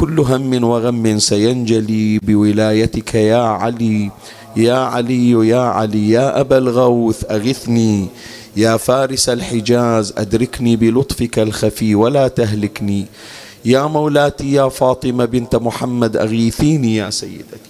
كل هم وغم سينجلي بولايتك يا علي يا علي يا علي يا أبا الغوث أغثني. يا فارس الحجاز أدركني بلطفك الخفي ولا تهلكني. يا مولاتي يا فاطمة بنت محمد أغيثيني يا سيدتي.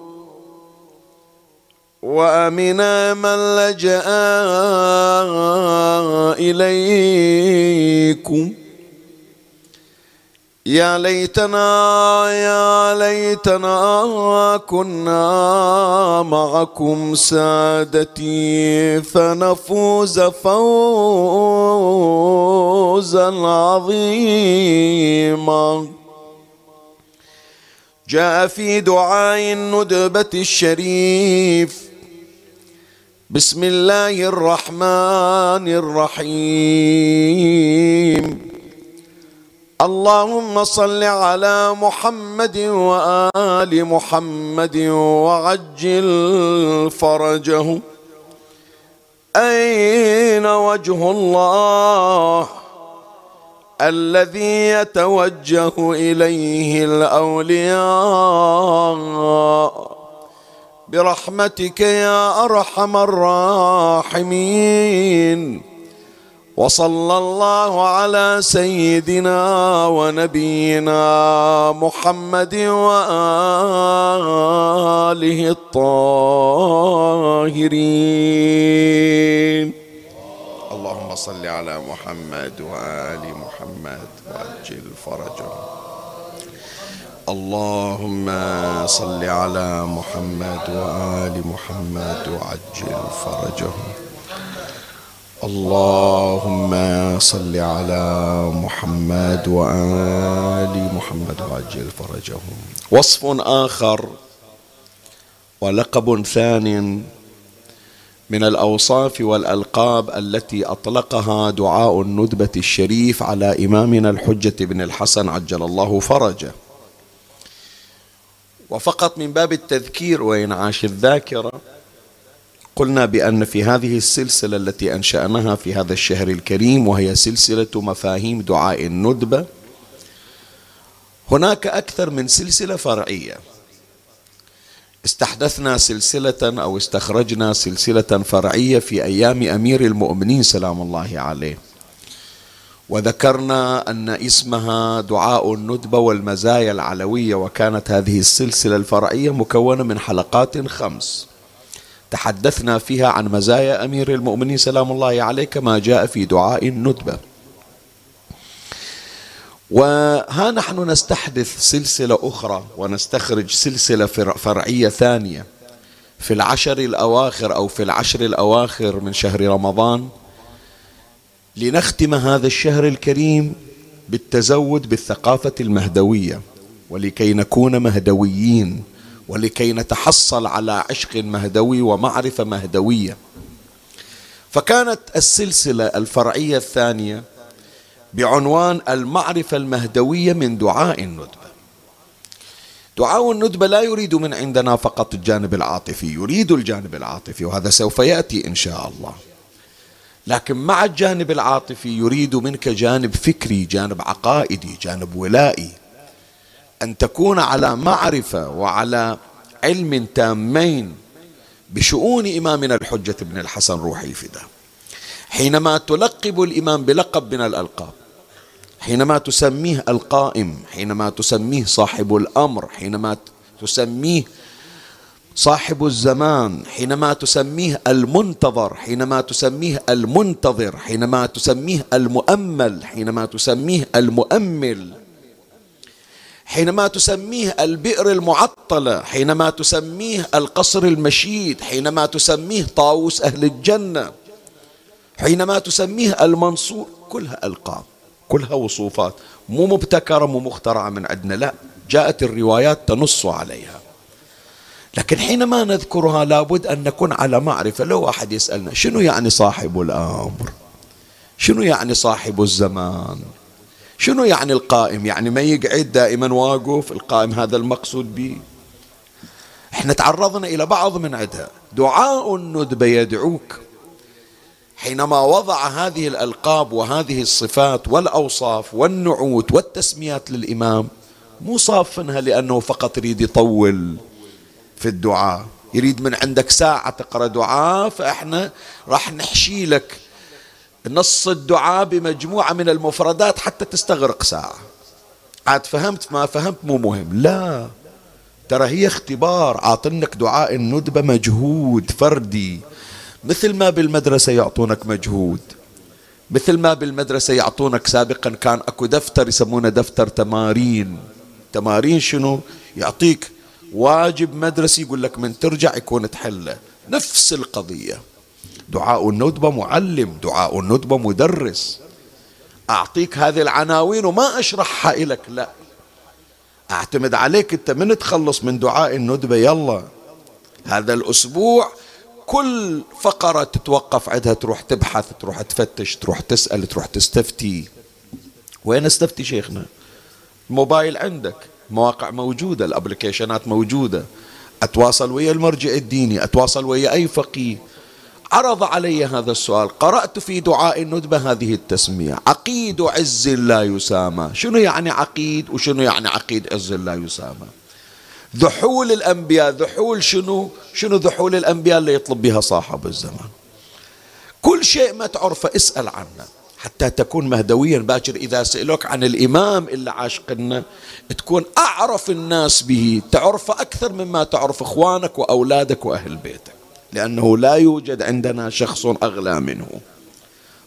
وأمنا من لجأ إليكم. يا ليتنا يا ليتنا كنا معكم سادتي فنفوز فوزا عظيما. جاء في دعاء الندبة الشريف. بسم الله الرحمن الرحيم اللهم صل على محمد وآل محمد وعجل فرجه أين وجه الله الذي يتوجه إليه الأولياء برحمتك يا أرحم الراحمين. وصلى الله على سيدنا ونبينا محمد وآله الطاهرين. اللهم صل على محمد وآل محمد وأجل فرجهم. اللهم صل على محمد وآل محمد وعجل فرجهم اللهم صل على محمد وآل محمد وعجل فرجهم وصف آخر ولقب ثان من الأوصاف والألقاب التي أطلقها دعاء الندبة الشريف على إمامنا الحجة بن الحسن عجل الله فرجه. وفقط من باب التذكير وإنعاش الذاكرة قلنا بأن في هذه السلسلة التي أنشأناها في هذا الشهر الكريم وهي سلسلة مفاهيم دعاء الندبة هناك أكثر من سلسلة فرعية. استحدثنا سلسلة أو استخرجنا سلسلة فرعية في أيام أمير المؤمنين سلام الله عليه. وذكرنا أن اسمها دعاء الندبة والمزايا العلوية وكانت هذه السلسلة الفرعية مكونة من حلقات خمس. تحدثنا فيها عن مزايا أمير المؤمنين سلام الله عليه كما جاء في دعاء الندبة. وها نحن نستحدث سلسلة أخرى ونستخرج سلسلة فرعية ثانية. في العشر الأواخر أو في العشر الأواخر من شهر رمضان لنختم هذا الشهر الكريم بالتزود بالثقافة المهدوية ولكي نكون مهدويين ولكي نتحصل على عشق مهدوي ومعرفة مهدوية. فكانت السلسلة الفرعية الثانية بعنوان المعرفة المهدوية من دعاء الندبة. دعاء الندبة لا يريد من عندنا فقط الجانب العاطفي يريد الجانب العاطفي وهذا سوف يأتي إن شاء الله. لكن مع الجانب العاطفي يريد منك جانب فكري جانب عقائدي جانب ولائي. أن تكون على معرفة وعلى علم تامين بشؤون إمامنا الحجة بن الحسن روحي فدا حينما تلقب الإمام بلقب من الألقاب حينما تسميه القائم حينما تسميه صاحب الأمر حينما تسميه صاحب الزمان حينما تسميه المنتظر حينما تسميه المنتظر حينما تسميه المؤمل حينما تسميه المؤمل حينما تسميه البئر المعطلة حينما تسميه القصر المشيد حينما تسميه طاووس أهل الجنة حينما تسميه المنصور كلها ألقاب كلها وصوفات مو مبتكرة مو مخترعة من عندنا لا جاءت الروايات تنص عليها. لكن حينما نذكرها لابد أن نكون على معرفة. لو واحد يسألنا شنو يعني صاحب الأمر؟ شنو يعني صاحب الزمان؟ شنو يعني القائم؟ يعني ما يقعد دائما واقف القائم هذا المقصود به إحنا تعرضنا إلى بعض من عدها. دعاء الندبة يدعوك. حينما وضع هذه الألقاب وهذه الصفات والأوصاف والنعوت والتسميات للإمام مو صافنها لأنه فقط يريد يطول. في الدعاء. يريد من عندك ساعة تقرأ دعاء فإحنا راح نحشي لك نص الدعاء بمجموعة من المفردات حتى تستغرق ساعة. عاد فهمت ما فهمت مو مهم. لا. ترى هي اختبار. عاطنك دعاء الندبة مجهود فردي. مثل ما بالمدرسة يعطونك مجهود. مثل ما بالمدرسة يعطونك سابقا كان أكو دفتر يسمونه دفتر تمارين. تمارين شنو؟ يعطيك واجب مدرسي يقول لك من ترجع يكون تحله نفس القضية. دعاء الندبة معلم دعاء الندبة مدرس. أعطيك هذه العناوين وما أشرحها لك لا. أعتمد عليك أنت من تخلص من دعاء الندبة يلا. هذا الأسبوع كل فقرة تتوقف عندها تروح تبحث تروح تفتش تروح تسأل تروح تستفتي. وين استفتي شيخنا؟ الموبايل عندك. مواقع موجودة الابلكيشنات موجودة. أتواصل ويا المرجع الديني أتواصل ويا أي فقيه. عرض علي هذا السؤال قرأت في دعاء الندبة هذه التسمية. عقيد عز لا يسامى. شنو يعني عقيد وشنو يعني عقيد عز لا يسامى؟ ذحول الأنبياء ذحول شنو؟ شنو ذحول الأنبياء اللي يطلب بها صاحب الزمان؟ كل شيء ما تعرفه اسأل عنه. حتى تكون مهدويا باكر. إذا سألوك عن الإمام اللي عاشقنا تكون أعرف الناس به. تعرف أكثر مما تعرف إخوانك وأولادك وأهل بيتك. لأنه لا يوجد عندنا شخص أغلى منه.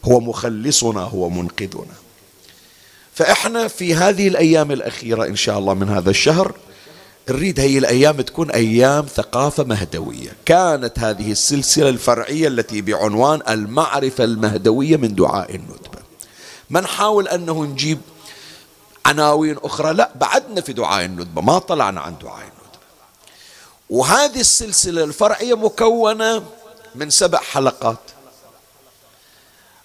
هو مخلصنا هو منقذنا. فإحنا في هذه الأيام الأخيرة إن شاء الله من هذا الشهر نريد هي الأيام تكون أيام ثقافة مهدوية. كانت هذه السلسلة الفرعية التي بعنوان المعرفة المهدوية من دعاء الندبة. ما نحاول أنه نجيب عناوين أخرى؟ لا بعدنا في دعاء الندبة ما طلعنا عن دعاء الندبة. وهذه السلسلة الفرعية مكونة من سبع حلقات.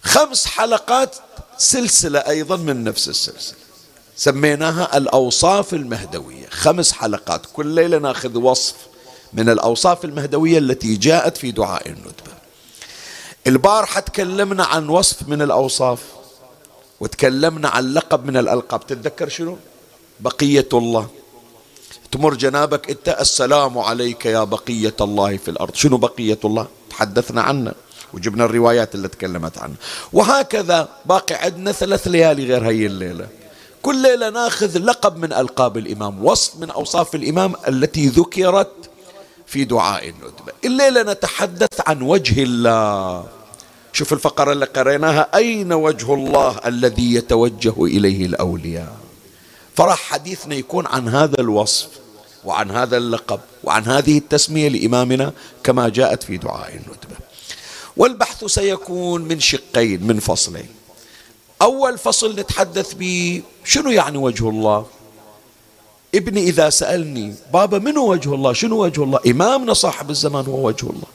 خمس حلقات سلسلة أيضا من نفس السلسلة. سميناها الأوصاف المهدوية. خمس حلقات كل ليلة ناخذ وصف من الأوصاف المهدوية التي جاءت في دعاء الندبة. البارحة تكلمنا عن وصف من الأوصاف وتكلمنا عن لقب من الألقاب. تتذكر شنو؟ بقية الله. تمر جنابك انت السلام عليك يا بقية الله في الأرض. شنو بقية الله؟ تحدثنا عنه وجبنا الروايات اللي تكلمت عنه. وهكذا باقي عندنا ثلاث ليالي غير هي الليلة. كل ليلة ناخذ لقب من ألقاب الإمام وصف من أوصاف الإمام التي ذكرت في دعاء الندبة الليلة نتحدث عن وجه الله. شوف الفقرة اللي قريناها أين وجه الله الذي يتوجه إليه الأولياء؟ فراح حديثنا يكون عن هذا الوصف وعن هذا اللقب وعن هذه التسمية لإمامنا كما جاءت في دعاء الندبة والبحث سيكون من شقين من فصلين. أول فصل نتحدث به شنو يعني وجه الله؟ ابني إذا سألني بابا منو وجه الله؟ شنو وجه الله؟ إمامنا صاحب الزمان هو وجه الله.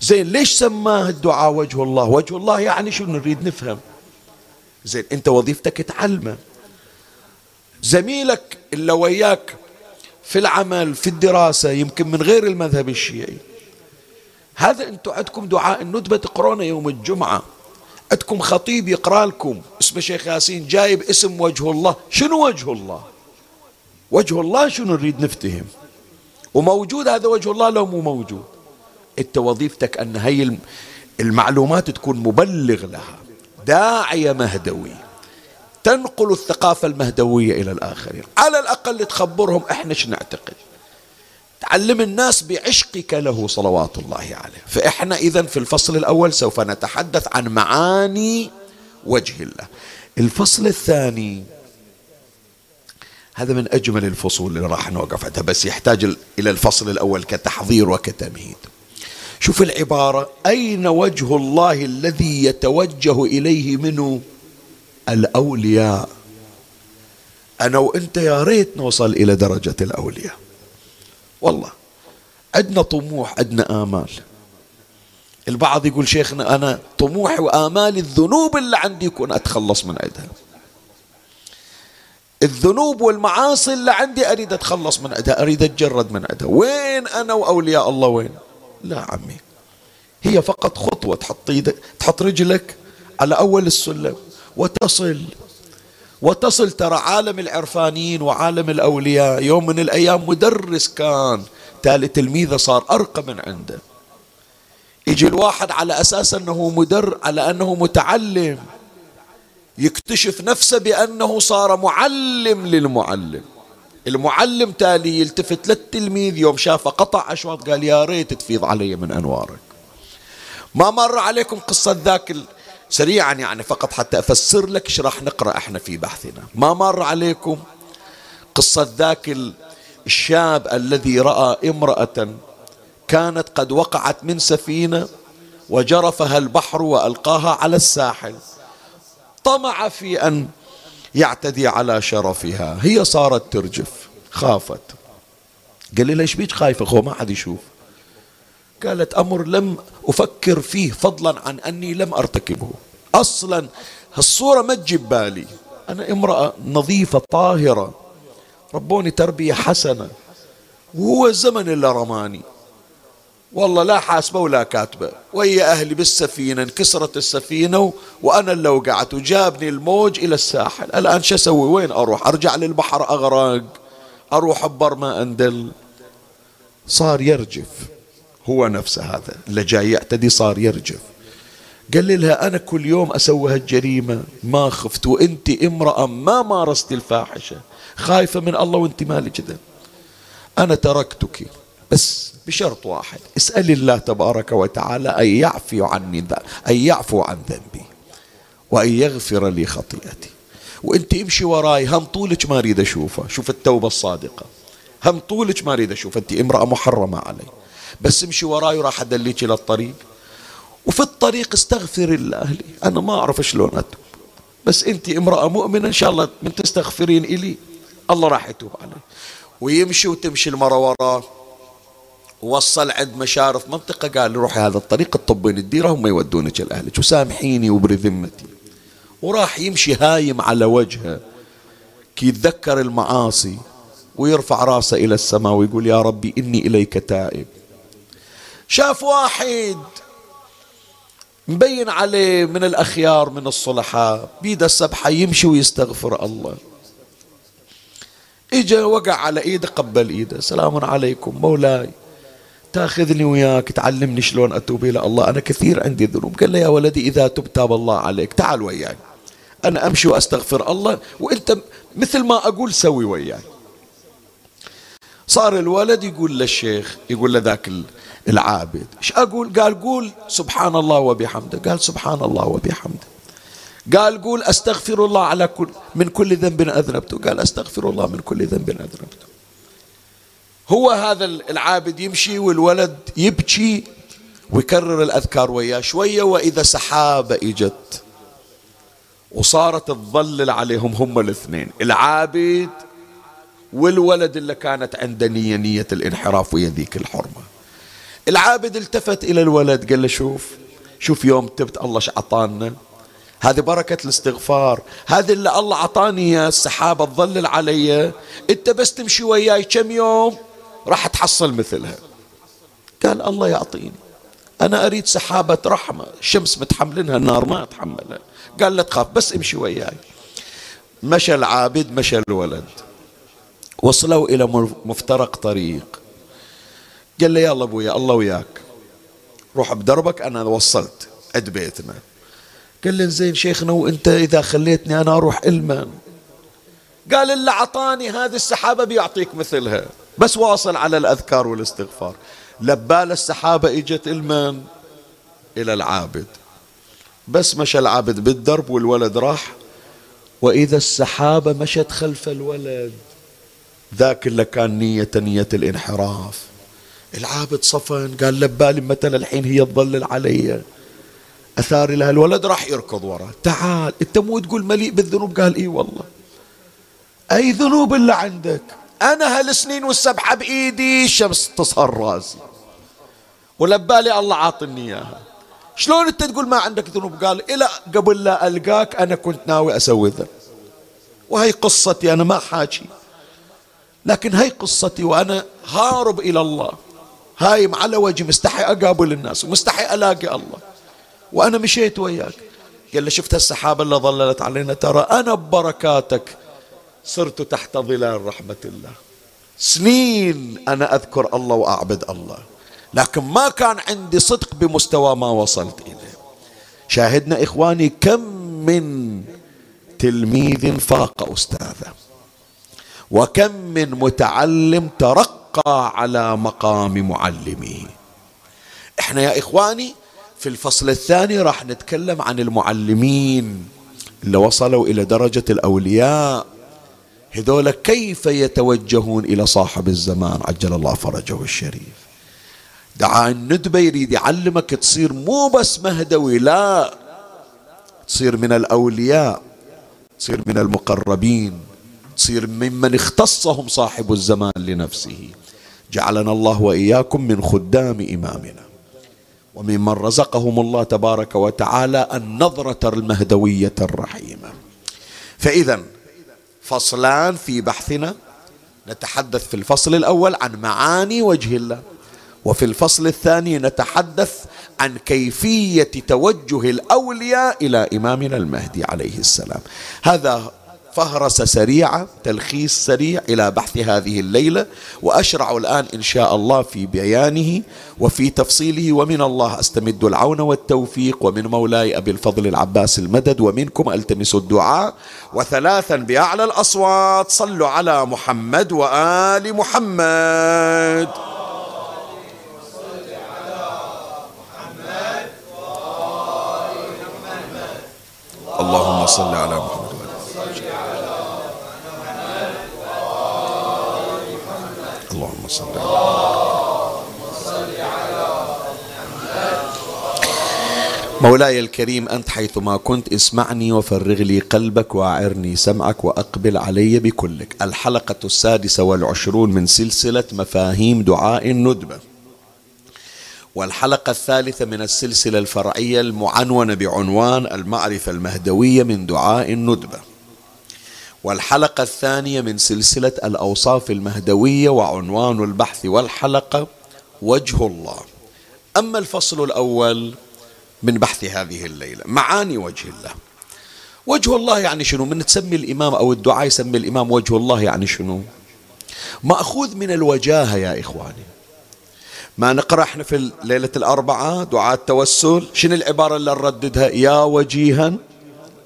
زين ليش سماه الدعاء وجه الله؟ وجه الله يعني شنو؟ نريد نفهم. زين أنت وظيفتك تعلمه. زميلك اللي وياك في العمل في الدراسة يمكن من غير المذهب الشيعي. هذا أنتم عندكم دعاء الندبة تقرونه يوم الجمعة. عندكم خطيب يقرأ لكم. اسمه شيخ ياسين جايب اسم وجه الله. شنو وجه الله؟ وجه الله شنو نريد نفتهم؟ وموجود هذا وجه الله لو مو موجود؟ انت وظيفتك أن هي المعلومات تكون مبلغ لها. داعية مهدوي. تنقل الثقافة المهدوية إلى الآخرين. على الأقل تخبرهم إحنا إيش نعتقد. تعلم الناس بعشقك له صلوات الله عليه. فإحنا إذا في الفصل الأول سوف نتحدث عن معاني وجه الله. الفصل الثاني هذا من أجمل الفصول اللي راح نوقف عندها بس يحتاج إلى الفصل الأول كتحضير وكتمهيد. شوف العبارة أين وجه الله الذي يتوجه إليه منه الأولياء؟ أنا وأنت يا ريت نوصل إلى درجة الأولياء. والله. عندنا طموح عندنا آمال. البعض يقول شيخنا أنا طموحي وآمالي الذنوب اللي عندي يكون أتخلص من عندها. الذنوب والمعاصي اللي عندي أريد أتخلص من عندها أريد أتجرد من عندها. وين أنا وأولياء الله وين؟ لا عمي. هي فقط خطوة تحط تحط رجلك على أول السلم وتصل. وتصل ترى عالم العرفانيين وعالم الأولياء. يوم من الأيام مدرس كان تالي تلميذة صار أرقى من عنده. يجي الواحد على أساس أنه مدر على أنه متعلم يكتشف نفسه بأنه صار معلم للمعلم. المعلم تالي يلتفت للتلميذ يوم شافه قطع أشواط قال يا ريت تفيض علي من أنوارك. ما مر عليكم قصة ذاك سريعا يعني فقط حتى أفسر لك إيش راح نقرأ إحنا في بحثنا. ما مر عليكم قصة ذاك الشاب الذي رأى امرأة كانت قد وقعت من سفينة وجرفها البحر وألقاها على الساحل. طمع في أن يعتدي على شرفها. هي صارت ترجف خافت. قال لي ليش بيك خايفة أخوة؟ ما حد يشوف. قالت أمر لم أفكر فيه فضلا عن أني لم أرتكبه. أصلا هالصورة ما تجيب بالي. أنا امرأة نظيفة طاهرة. ربوني تربية حسنة. وهو الزمن اللي رماني. والله لا حاسبة ولا كاتبة. ويا أهلي بالسفينة انكسرت السفينة وأنا اللي وقعت. وجابني الموج إلى الساحل. الآن شو أسوي؟ وين أروح؟ أرجع للبحر أغرق. أروح أبر ما أندل. صار يرجف. هو نفسه هذا اللي جاي يعتدي صار يرجف. قال لها أنا كل يوم أسوي هالجريمة ما خفت وأنت امرأة ما مارست الفاحشة خايفة من الله وأنت مالك ذنب أنا تركتك بس بشرط واحد اسأل الله تبارك وتعالى أن يعفو عني أن يعفو عن ذنبي وأن يغفر لي خطيئتي. وأنت امشي وراي هم طولك ما أريد أشوفه شوف التوبة الصادقة. هم طولك ما أريد أشوفه أنت امرأة محرمة علي. بس امشي وراي وراح أدليك إلى الطريق. وفي الطريق استغفر الله لي أنا ما أعرف شلون أتوب. بس أنت امرأة مؤمنة إن شاء الله من تستغفرين إلي. الله راح يتوب علي ويمشي وتمشي المرة وراه وصل عند مشارف منطقة قال روحي هذا الطريق الطبين الديرة هم يودونك لأهلك وسامحيني وبري ذمتي. وراح يمشي هايم على وجهه. كي يتذكر المعاصي ويرفع راسه إلى السماء ويقول يا ربي إني إليك تائب. شاف واحد مبين عليه من الأخيار من الصلحاء بيد السبحة يمشي ويستغفر الله. إجا وقع على إيده قبل إيده سلام عليكم مولاي تأخذني وياك تعلمني شلون أتوب إلى الله. أنا كثير عندي ذنوب. قال له يا ولدي إذا تب تاب الله عليك تعال وياي. أنا أمشي وأستغفر الله وأنت مثل ما أقول سوي وياي. صار الولد يقول للشيخ يقول لذاك العابد. إيش أقول؟ قال قول سبحان الله وبحمده. قال سبحان الله وبحمده. قال قول أستغفر الله على كل من كل ذنب أذنبته. قال أستغفر الله من كل ذنب أذنبته. هو هذا العابد يمشي والولد يبكي ويكرر الأذكار وياه شوية وإذا سحابه إجت وصارت تظلل عليهم هم الاثنين العابد والولد اللي كانت عنده نية نية الانحراف ويا ذيك الحرمة. العابد التفت إلى الولد قال له شوف شوف يوم تبت الله عطانا هذه بركة الاستغفار. هذه اللي الله عطاني اياه السحابة تظلل علي. أنت بس تمشي وياي كم يوم؟ راح تحصل مثلها. قال الله يعطيني. أنا أريد سحابة رحمة. الشمس متحملنها النار ما أتحملها قال لا تخاف بس امشي وياي. مشى العابد مشى الولد. وصلوا إلى مفترق طريق. قال له يلا أبويا الله وياك. روح بدربك أنا وصلت عد بيتنا. قال لي زين شيخنا وإنت إذا خليتني أنا أروح المن قال اللي أعطاني هذه السحابة بيعطيك مثلها. بس واصل على الأذكار والاستغفار. لبال السحابة إجت المن إلى العابد. بس مشى العابد بالدرب والولد راح. وإذا السحابة مشت خلف الولد ذاك اللي كان نية نية الانحراف. العابد صفن قال لبالي متى الحين هي تظلل علي. أثار لها الولد راح يركض وراه تعال أنت مو تقول مليء بالذنوب؟ قال إي والله. أي ذنوب اللي عندك؟ أنا هالسنين والسبحة بإيدي الشمس تصهر راسي. ولبالي الله عاطني إياها. شلون أنت تقول ما عندك ذنوب؟ قال إلى قبل لا ألقاك أنا كنت ناوي أسوي ذنب. وهي قصتي أنا ما حاكي. لكن هي قصتي وأنا هارب إلى الله. هايم على وجهي مستحي أقابل الناس ومستحي ألاقي الله. وأنا مشيت وياك. قال شفت السحابة اللي ظللت علينا؟ ترى أنا ببركاتك صرت تحت ظلال رحمة الله. سنين أنا أذكر الله وأعبد الله. لكن ما كان عندي صدق بمستوى ما وصلت إليه. شاهدنا إخواني كم من تلميذ فاق أستاذه. وكم من متعلم ترقى على مقام معلمه إحنا يا إخواني في الفصل الثاني راح نتكلم عن المعلمين اللي وصلوا إلى درجة الأولياء. هذول كيف يتوجهون إلى صاحب الزمان؟ عجل الله فرجه الشريف. دعاء الندبة يريد يعلمك تصير مو بس مهدوي لا. تصير من الأولياء تصير من المقربين تصير ممن اختصهم صاحب الزمان لنفسه. جعلنا الله وإياكم من خدام إمامنا. وممن رزقهم الله تبارك وتعالى النظرة المهدوية الرحيمة. فإذا فصلان في بحثنا. نتحدث في الفصل الأول عن معاني وجه الله. وفي الفصل الثاني نتحدث عن كيفية توجه الأولياء إلى إمامنا المهدي عليه السلام. هذا فهرسة سريعة تلخيص سريع إلى بحث هذه الليلة وأشرع الآن إن شاء الله في بيانه وفي تفصيله. ومن الله أستمد العون والتوفيق ومن مولاي أبي الفضل العباس المدد ومنكم ألتمس الدعاء. وثلاثا بأعلى الأصوات صلوا على محمد وآل محمد. اللهم صل على محمد. اللهم صل مولاي الكريم أنت حيثما كنت اسمعني وفرغ لي قلبك وأعرني سمعك وأقبل علي بكلك. الحلقة السادسة والعشرون من سلسلة مفاهيم دعاء الندبة والحلقة الثالثة من السلسلة الفرعية المعنونة بعنوان المعرفة المهدوية من دعاء الندبة والحلقة الثانية من سلسلة الأوصاف المهدوية وعنوان البحث والحلقة وجه الله. أما الفصل الأول من بحث هذه الليلة معاني وجه الله. وجه الله يعني شنو؟ من تسمي الإمام أو الدعاء يسمي الإمام وجه الله يعني شنو؟ مأخوذ من الوجاهة يا إخواني. ما نقرأ إحنا في ليلة الأربعة دعاء التوسل شنو العبارة اللي نرددها؟ يا وجيها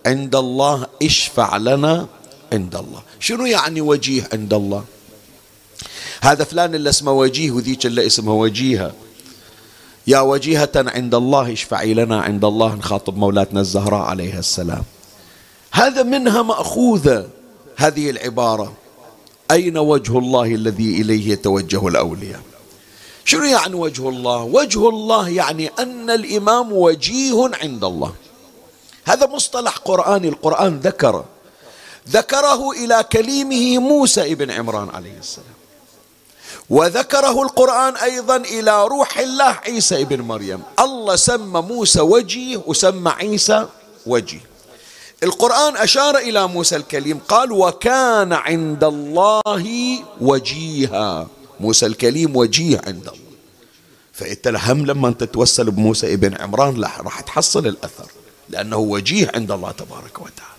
عند الله اشفع لنا عند الله. شنو يعني وجيه عند الله؟ هذا فلان اللي اسمه وجيه وذيك اللي اسمها وجيهة. يا وجيهة عند الله اشفعي لنا عند الله نخاطب مولاتنا الزهراء عليها السلام. هذا منها مأخوذة هذه العبارة. أين وجه الله الذي إليه يتوجه الأولياء؟ شنو يعني وجه الله؟ وجه الله يعني أن الإمام وجيه عند الله. هذا مصطلح قرآني. القرآن ذكره ذكره إلى كليمه موسى ابن عمران عليه السلام. وذكره القرآن أيضا إلى روح الله عيسى ابن مريم. الله سمى موسى وجيه وسمى عيسى وجيه. القرآن أشار إلى موسى الكليم قال وكان عند الله وجيها. موسى الكليم وجيه عند الله. فأنت هم لما تتوسل بموسى ابن عمران راح تحصل الأثر لأنه وجيه عند الله تبارك وتعالى.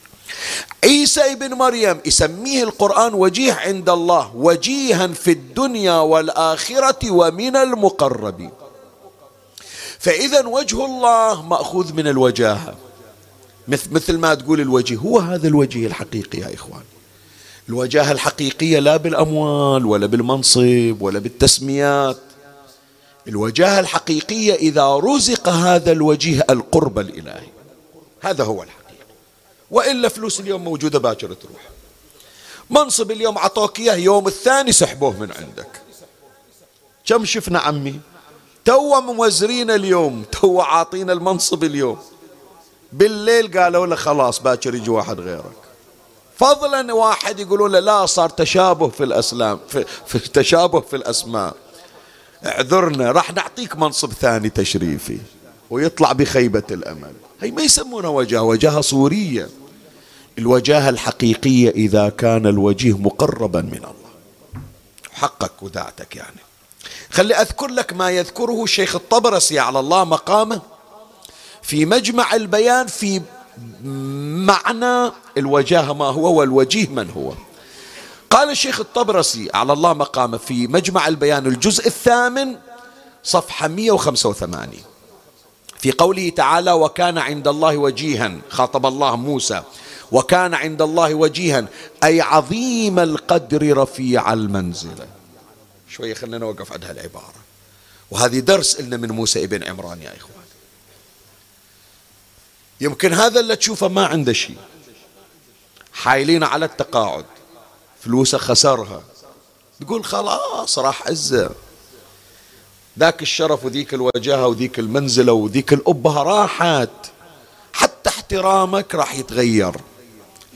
عيسى ابن مريم يسميه القرآن وجيه عند الله وجيها في الدنيا والآخرة ومن المقربين. فإذا وجه الله مأخوذ من الوجاهة. مثل ما تقول الوجه هو هذا الوجه الحقيقي يا إخوان. الوجاهة الحقيقية لا بالأموال ولا بالمنصب ولا بالتسميات. الوجاهة الحقيقية إذا رزق هذا الوجيه القرب الإلهي. هذا هو الحقيقي وإلا فلوس اليوم موجودة باكر تروح. منصب اليوم عطوك إياه يوم الثاني سحبوه من عندك. كم شفنا عمي؟ تو موزرين اليوم تو عاطين المنصب اليوم. بالليل قالوا له خلاص باكر يجي واحد غيرك. فضلا واحد يقولون له لا صار تشابه في الأسلام في, في تشابه في الأسماء. اعذرنا راح نعطيك منصب ثاني تشريفي. ويطلع بخيبة الأمل. هي ما يسمونها وجاهة وجاهة صورية. الوجاهة الحقيقية إذا كان الوجيه مقربا من الله. حقك ودعتك يعني. خلي أذكر لك ما يذكره الشيخ الطبرسي على الله مقامه في مجمع البيان في معنى الوجاهة ما هو والوجيه من هو. قال الشيخ الطبرسي على الله مقامه في مجمع البيان الجزء الثامن صفحة 185 في قوله تعالى وكان عند الله وجيها خاطب الله موسى وكان عند الله وجيها أي عظيم القدر رفيع المنزلة شوية خلينا نوقف عند هالعبارة. وهذه درس لنا من موسى ابن عمران يا إخوان. يمكن هذا اللي تشوفه ما عنده شيء. حايلين على التقاعد. فلوسه خسرها. تقول خلاص راح عزه. ذاك الشرف وذيك الوجاهة وذيك المنزلة وذيك الأبهة راحت. حتى احترامك راح يتغير.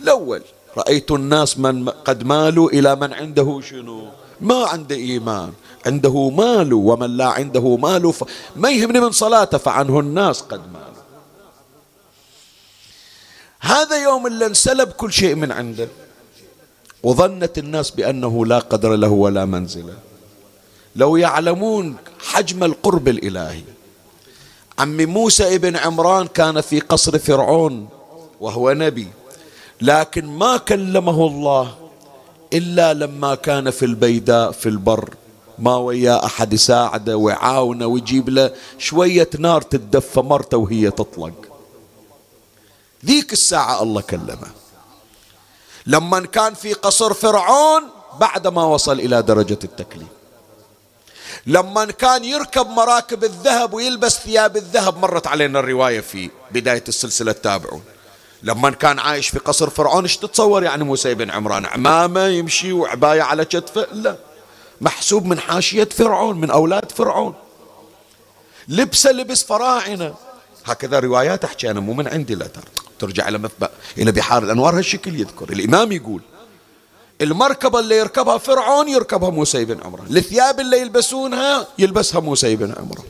الأول رأيت الناس من قد مالوا إلى من عنده شنو؟ ما عنده إيمان. عنده مال ومن لا عنده مال ما يهمني من صلاته فعنه الناس قد مالوا. هذا يوم اللي انسلب كل شيء من عنده. وظنت الناس بأنه لا قدر له ولا منزلة. لو يعلمون حجم القرب الإلهي. عم موسى ابن عمران كان في قصر فرعون وهو نبي لكن ما كلمه الله إلا لما كان في البيداء في البر. ما ويا أحد يساعده ويعاونه ويجيب له شوية نار تدفى مرته وهي تطلق. ذيك الساعة الله كلمه. لما كان في قصر فرعون بعد ما وصل إلى درجة التكليف. لما كان يركب مراكب الذهب ويلبس ثياب الذهب مرت علينا الرواية في بداية السلسلة التابعون. لما كان عايش في قصر فرعون إيش تتصور يعني موسى بن عمران؟ عمامة يمشي وعباية على كتفه لا محسوب من حاشية فرعون من أولاد فرعون. لبسه لبس فراعنة. هكذا روايات أحكي أنا مو من عندي لا ترجع إلى مفبأ. إلى بحار الأنوار هالشكل يذكر. الإمام يقول المركبة اللي يركبها فرعون يركبها موسى بن عمران. الثياب اللي يلبسونها يلبسها موسى بن عمران.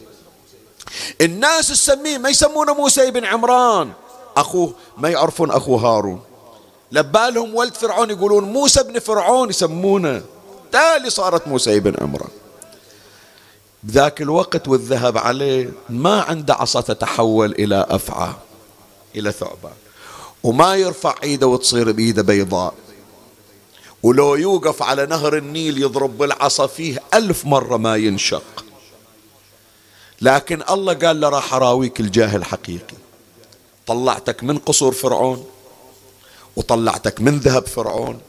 الناس تسميه ما يسمونه موسى بن عمران. أخوه ما يعرفون أخوه هارون. لبالهم ولد فرعون يقولون موسى بن فرعون يسمونه. تالي صارت موسى بن عمران. بذاك الوقت والذهب عليه ما عنده عصا تتحول إلى أفعى إلى ثعبان. وما يرفع إيده وتصير بيده بيضاء. ولو يوقف على نهر النيل يضرب بالعصا فيه ألف مرة ما ينشق. لكن الله قال له راح أراويك الجاه الحقيقي. طلعتك من قصور فرعون وطلعتك من ذهب فرعون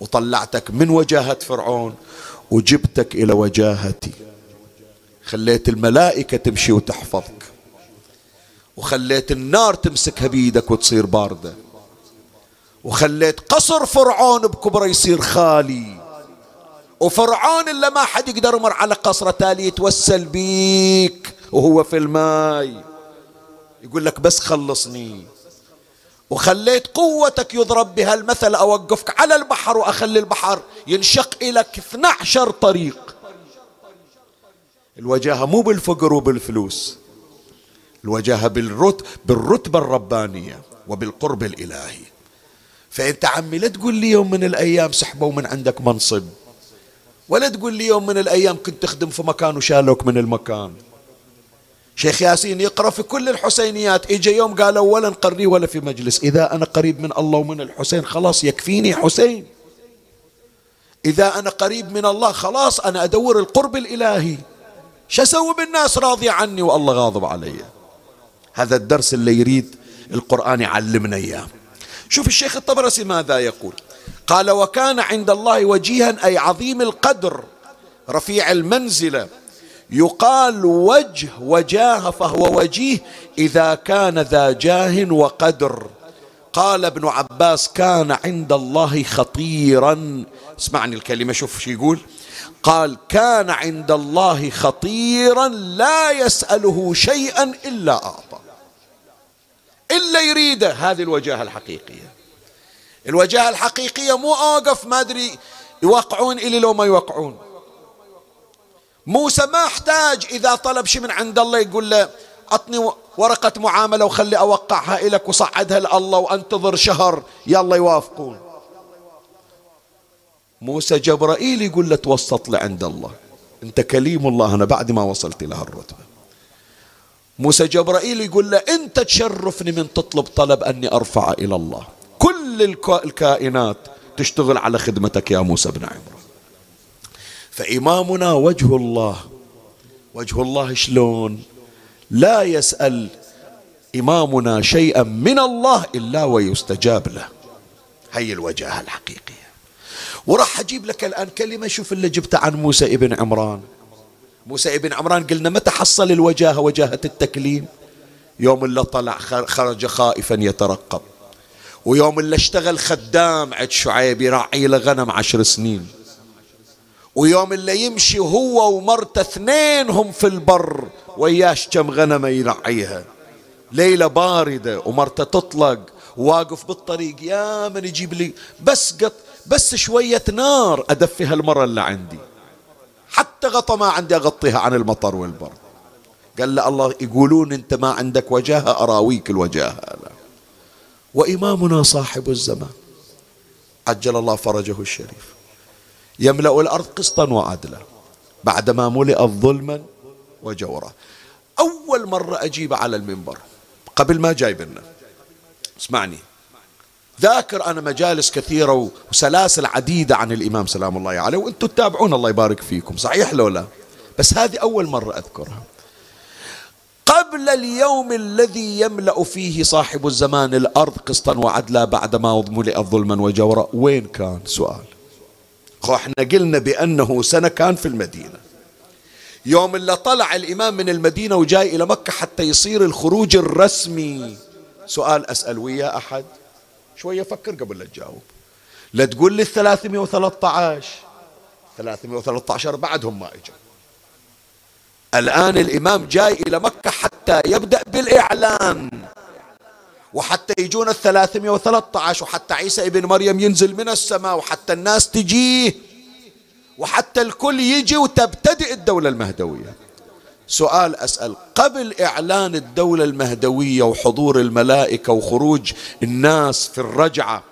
وطلعتك من وجاهة فرعون وجبتك إلى وجاهتي. خليت الملائكة تمشي وتحفظك وخليت النار تمسكها بيدك وتصير باردة. وخليت قصر فرعون بكبره يصير خالي. وفرعون اللي ما حد يقدر يمر على قصره تالي يتوسل بيك وهو في الماي. يقول لك بس خلصني. وخليت قوتك يضرب بها المثل أوقفك على البحر وأخلي البحر ينشق إليك 12 طريق. الوجاهة مو بالفقر وبالفلوس الوجاهة بالرت بالرتبة الربانية وبالقرب الإلهي. فأنت عمي لا تقول لي يوم من الأيام سحبوا من عندك منصب. ولا تقول لي يوم من الأيام كنت تخدم في مكان وشالوك من المكان. شيخ ياسين يقرأ في كل الحسينيات إجا يوم قالوا ولا نقريه ولا في مجلس. إذا أنا قريب من الله ومن الحسين خلاص يكفيني حسين. إذا أنا قريب من الله خلاص أنا أدور القرب الإلهي. شو أسوي بالناس راضية عني والله غاضب علي؟ هذا الدرس اللي يريد القرآن يعلمنا إياه. شوف الشيخ الطبرسي ماذا يقول. قال وكان عند الله وجيها أي عظيم القدر رفيع المنزلة يقال وجه وجاه فهو وجيه إذا كان ذا جاه وقدر قال ابن عباس كان عند الله خطيرا اسمعني الكلمة شوف شو يقول. قال كان عند الله خطيرا لا يسأله شيئا إلا أعطى إلا يريده. هذه الوجاهة الحقيقية. الوجاهة الحقيقية مو أوقف ما أدري يوقعون إلي لو ما يوقعون. موسى ما احتاج إذا طلب شيء من عند الله يقول له أعطني ورقة معاملة وخلي أوقعها إلك وصعدها لله وأنتظر شهر. يلا يوافقون. موسى جبرائيل يقول له توسط لعند الله. أنت كليم الله أنا بعد ما وصلت إلى هالرتبة. موسى جبرائيل يقول له أنت تشرفني من تطلب طلب أني أرفع إلى الله. كل الكائنات تشتغل على خدمتك يا موسى بن عمران فإمامنا وجه الله وجه الله شلون؟ لا يسأل إمامنا شيئا من الله إلا ويستجاب له. هي الوجاهة الحقيقية. وراح أجيب لك الآن كلمة شوف اللي جبتها عن موسى ابن عمران. موسى ابن عمران قلنا متى حصل الوجاهة؟ وجاهة التكليم. يوم اللي طلع خرج خائفا يترقب. ويوم اللي اشتغل خدام عند شعيب يراعي له غنم عشر سنين. ويوم اللي يمشي هو ومرته اثنينهم في البر وياش كم غنمة يرعيها ليلة باردة ومرته تطلق. واقف بالطريق يا من يجيب لي؟ بس قط بس شوية نار أدفي المرة اللي عندي. حتى غطى ما عندي أغطيها عن المطر والبرد. قال له الله يقولون أنت ما عندك وجاهة أراويك الوجاهة. وإمامنا صاحب الزمان عجل الله فرجه الشريف. يملأ الأرض قسطا وعدلا. بعدما ملئت ظلما وجورا. أول مرة أجيب على المنبر قبل ما جايب لنا اسمعني. ذاكر أنا مجالس كثيرة وسلاسل عديدة عن الإمام سلام الله عليه. وأنتم تتابعون الله يبارك فيكم صحيح لو لا؟ بس هذه أول مرة أذكرها. قبل اليوم الذي يملأ فيه صاحب الزمان الأرض قسطا وعدلا بعدما ملئت ظلما وجورا وين كان؟ سؤال. إحنا قلنا بأنه سنة كان في المدينة. يوم اللي طلع الإمام من المدينة وجاي إلى مكة حتى يصير الخروج الرسمي. سؤال أسأل ويا أحد؟ شوية فكر قبل لا تجاوب. لا تقول لي 313 313 بعدهم ما اجوا الآن الإمام جاي إلى مكة حتى يبدأ بالإعلان. وحتى يجون وثلاثة عشر وحتى عيسى ابن مريم ينزل من السماء وحتى الناس تجيه. وحتى الكل يجي وتبتدئ الدولة المهدوية. سؤال أسأل. قبل إعلان الدولة المهدوية وحضور الملائكة وخروج الناس في الرجعة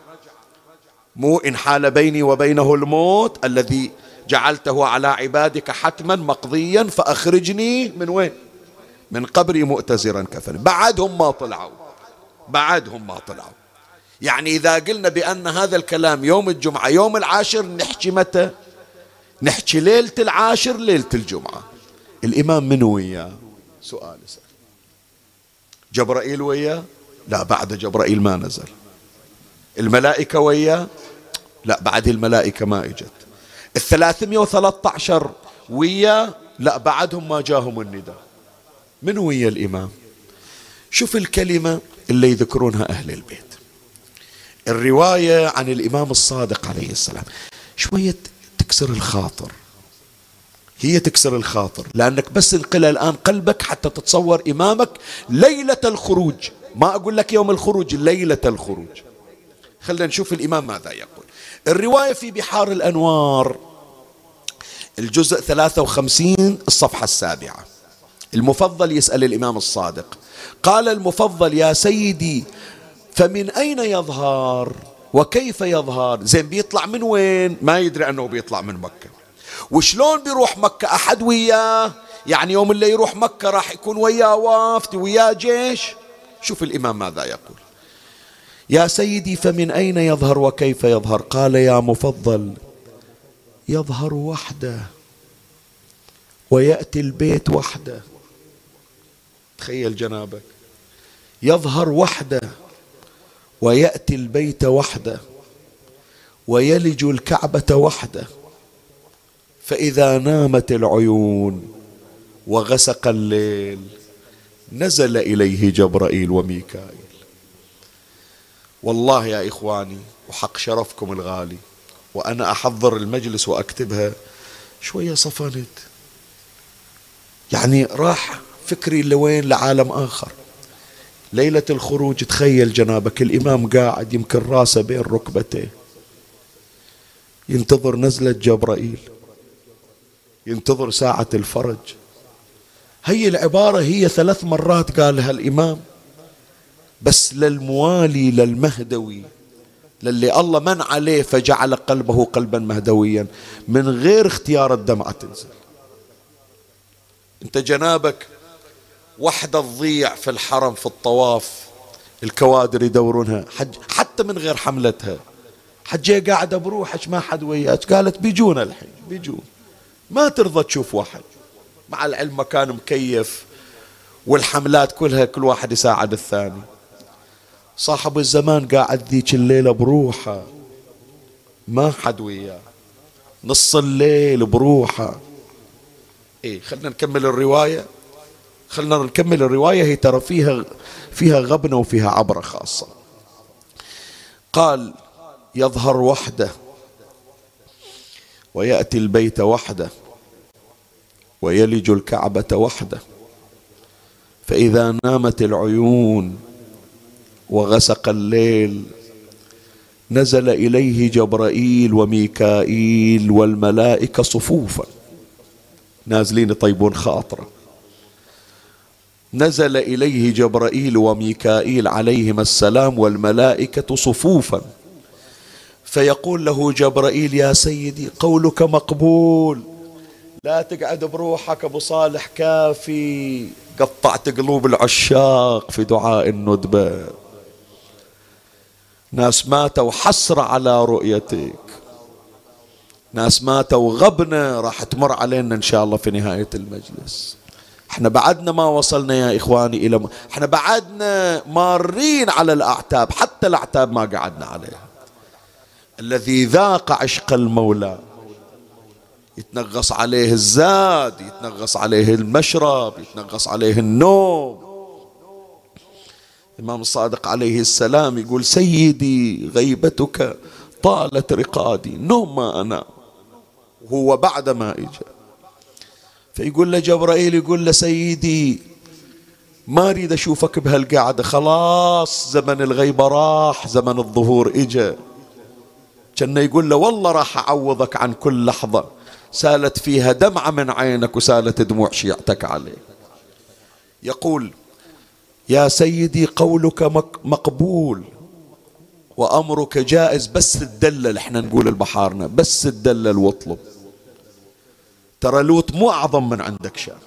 مو إن حال بيني وبينه الموت الذي جعلته على عبادك حتما مقضيا فأخرجني من وين؟ من قبري مؤتزرا كفن. بعدهم ما طلعوا. بعدهم ما طلعوا. يعني إذا قلنا بأن هذا الكلام يوم الجمعة يوم العاشر نحكي متى؟ نحكي ليلة العاشر ليلة الجمعة. الإمام من وياه؟ سؤال سأل جبرائيل وياه؟ لا بعد جبرائيل ما نزل. الملائكة وياه؟ لا بعد الملائكة ما إجت. الثلاثمية وثلاثة عشر وياه؟ لا بعدهم ما جاهم النداء. من ويا الإمام؟ شوف الكلمة اللي يذكرونها أهل البيت. الرواية عن الإمام الصادق عليه السلام. شوية تكسر الخاطر. هي تكسر الخاطر. لأنك بس انقل الآن قلبك حتى تتصور إمامك ليلة الخروج. ما أقول لك يوم الخروج ليلة الخروج. خلينا نشوف الإمام ماذا يقول. الرواية في بحار الأنوار الجزء 53 الصفحة السابعة. المفضل يسأل الإمام الصادق. قال المفضل يا سيدي فمن أين يظهر؟ وكيف يظهر؟ زين بيطلع من وين؟ ما يدري أنه بيطلع من مكة. وشلون بيروح مكة؟ أحد وياه. يعني يوم اللي يروح مكة راح يكون وياه وافد وياه جيش. شوف الإمام ماذا يقول. يا سيدي فمن أين يظهر وكيف يظهر؟ قال يا مفضل يظهر وحده. ويأتي البيت وحده. تخيل جنابك. يظهر وحده. ويأتي البيت وحده. ويلج الكعبة وحده. فإذا نامت العيون وغسق الليل نزل إليه جبرائيل وميكائيل. والله يا إخواني وحق شرفكم الغالي وأنا أحضر المجلس وأكتبها شوية صفنت. يعني راح فكري لوين؟ لعالم آخر. ليلة الخروج تخيل جنابك الإمام قاعد يمكن راسه بين ركبتيه. ينتظر نزلة جبرائيل. ينتظر ساعة الفرج. هي العبارة هي ثلاث مرات قالها الإمام. بس للموالي للمهدوي للي الله من عليه فجعل قلبه قلبا مهدويا. من غير اختيار الدمعة تنزل. انت جنابك وحدة تضيع في الحرم في الطواف الكوادر يدورونها حج حتى من غير حملتها. حجية قاعدة بروحك ما حد وياك. قالت بيجون الحين بيجون. ما ترضى تشوف واحد. مع العلم مكان مكيف والحملات كلها كل واحد يساعد الثاني. صاحب الزمان قاعد ذيك الليلة بروحه. ما حد وياه. نص الليل بروحه. إيه خلنا نكمل الرواية. خلنا نكمل الرواية هي ترى فيها فيها غبنة وفيها عبرة خاصة. قال يظهر وحده. ويأتي البيت وحده ويلج الكعبة وحده. فإذا نامت العيون وغسق الليل نزل إليه جبرائيل وميكائيل والملائكة صفوفا. نازلين يطيبون خاطرة. نزل إليه جبرائيل وميكائيل عليهما السلام والملائكة صفوفا. فيقول له جبرائيل يا سيدي قولك مقبول. لا تقعد بروحك أبو صالح كافي. قطعت قلوب العشاق في دعاء الندبة. ناس ماتوا حسرة على رؤيتك. ناس ماتوا غبنة راح تمر علينا إن شاء الله في نهاية المجلس. إحنا بعدنا ما وصلنا يا إخواني إلى م... إحنا بعدنا مارين على الأعتاب حتى الأعتاب ما قعدنا عليها. الذي ذاق عشق المولى. يتنغص عليه الزاد يتنغص عليه المشرب يتنغص عليه النوم. الإمام الصادق عليه السلام يقول سيدي غيبتك طالت رقادي نوم ما أنام. وهو بعد ما إجا. فيقول له جبرائيل يقول له سيدي ما أريد أشوفك بهالقعدة خلاص زمن الغيبة راح زمن الظهور إجا. كان يقول له والله راح أعوضك عن كل لحظة. سالت فيها دمعة من عينك وسالت دموع شيعتك عليه. يقول يا سيدي قولك مقبول وأمرك جائز بس تدلل إحنا نقول البحارنا بس تدلل واطلب. ترى لوط مو أعظم من عندك شان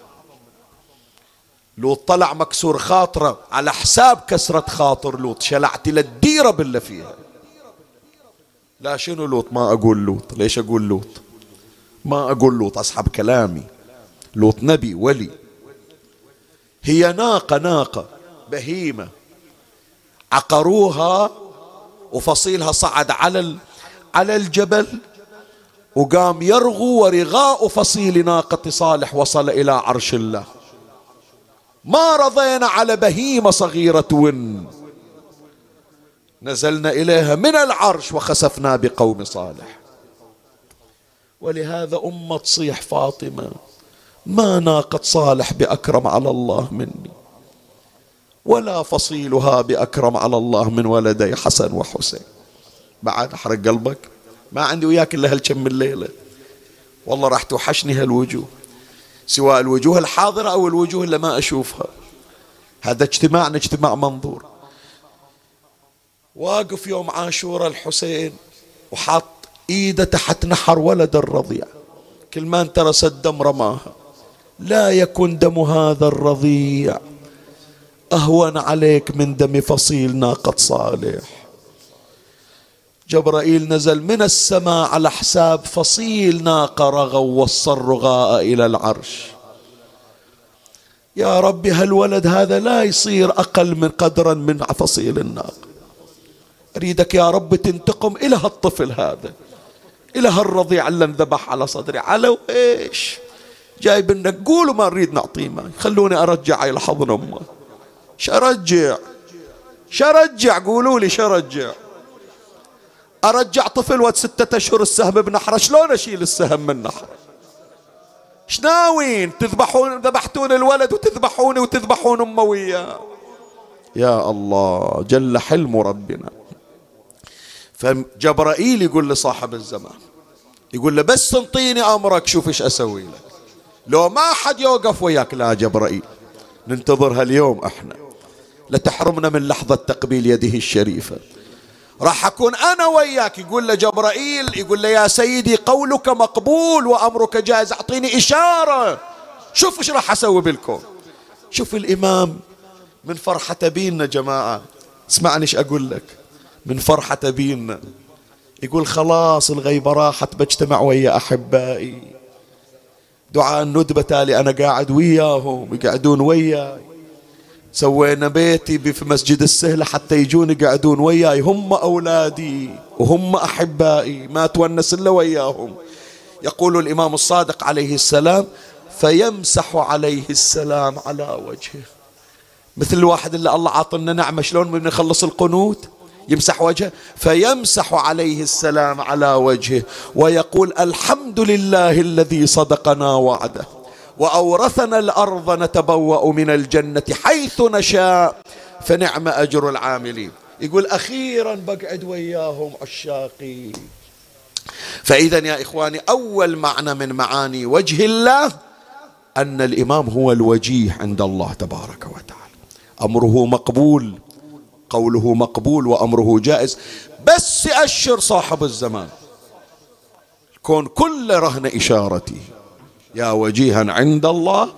لوط طلع مكسور خاطرة على حساب كسرة خاطر لوط شلعت للديرة باللي فيها. لا شنو لوط؟ ما أقول لوط. ليش أقول لوط؟ ما أقول لوط أصحاب كلامي. لوط نبي ولي. هي ناقة ناقة بهيمة. عقروها وفصيلها صعد على على الجبل وقام يرغو ورغاء فصيل ناقة صالح وصل إلى عرش الله. ما رضينا على بهيمة صغيرة ون. نزلنا إليها من العرش وخسفنا بقوم صالح. ولهذا أمة تصيح فاطمة ما ناقة صالح بأكرم على الله مني ولا فصيلها بأكرم على الله من ولدي حسن وحسين. بعد أحرق قلبك؟ ما عندي وياك إلا هالكم الليلة والله راح توحشني هالوجوه سواء الوجوه الحاضرة أو الوجوه اللي ما أشوفها. هذا اجتماعنا اجتماع منظور. واقف يوم عاشوراء الحسين وحاط إيده تحت نحر ولد الرضيع. كل ما انترس الدم رماها. لا يكن دم هذا الرضيع. أهون عليك من دم فصيل ناقة صالح. جبرائيل نزل من السماء على حساب فصيل ناقة رغوا وصل رغاء إلى العرش. يا ربي هالولد هذا لا يصير أقل من قدرا من فصيل الناقة؟ أريدك يا رب تنتقم إلى هالطفل هذا. إلى هالرضيع اللي انذبح على صدري. على إيش جايب لنا قولوا ما نريد نعطيه ما خلوني أرجع إلى حضن أمه. شرجع. شرجع. قولوا لي شرجع. أرجع طفل ود ستة أشهر السهم بنحره. شلون أشيل السهم من نحره؟ شناوين؟ تذبحون ذبحتون الولد وتذبحوني وتذبحون أمه وياه. يا الله جل حلم ربنا. فجبرائيل يقول لصاحب الزمان يقول له بس انطيني أمرك شوف إيش أسوي لك. لو ما حد يوقف وياك لا جبرائيل ننتظرها اليوم إحنا. لتحرمنا من لحظة تقبيل يده الشريفة. راح أكون أنا وياك يقول له جبرائيل يقول له يا سيدي قولك مقبول وأمرك جائز أعطيني إشارة. شوف إيش راح أسوي بالكون. شوف الإمام من فرحة بينا جماعة. اسمعني إيش أقول لك. من فرحة بينا يقول خلاص الغيبة راحت بجتمع ويا أحبائي. دعاء الندبة تالي أنا قاعد وياهم يقعدون وياي. سوينا بيتي في مسجد السهلة حتى يجون يقعدون وياي. هم أولادي وهم أحبائي ما تونس إلا وياهم. يقول الإمام الصادق عليه السلام فيمسح عليه السلام على وجهه. مثل الواحد اللي الله عاطلنا نعمة شلون من يخلص القنوت؟ يمسح وجهه فيمسح عليه السلام على وجهه ويقول الحمد لله الذي صدقنا وعده وأورثنا الأرض نتبوأ من الجنة حيث نشاء فنعم أجر العاملين. يقول أخيرا بقعد وياهم عشاقي فإذا يا إخواني أول معنى من معاني وجه الله أن الإمام هو الوجيه عند الله تبارك وتعالى. أمره مقبول. قوله مقبول وأمره جائز بس أشر صاحب الزمان. كون كل رهن إشارتي. يا وجيها عند الله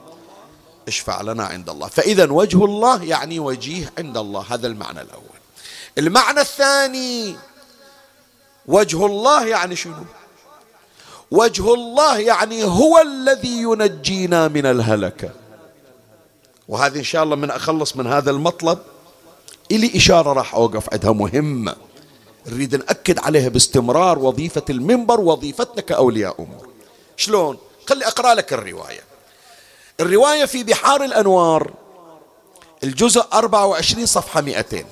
اشفع لنا عند الله. فإذا وجه الله يعني وجيه عند الله. هذا المعنى الأول. المعنى الثاني وجه الله يعني شنو؟ وجه الله يعني هو الذي ينجينا من الهلكة. وهذه إن شاء الله من أخلص من هذا المطلب. إلي إشارة راح أوقف عندها. مهمة نريد نأكد عليها باستمرار وظيفة المنبر وظيفتنا كأولياء أمور. شلون؟ خلي أقرأ لك الرواية. الرواية في بحار الأنوار الجزء 24 صفحة 200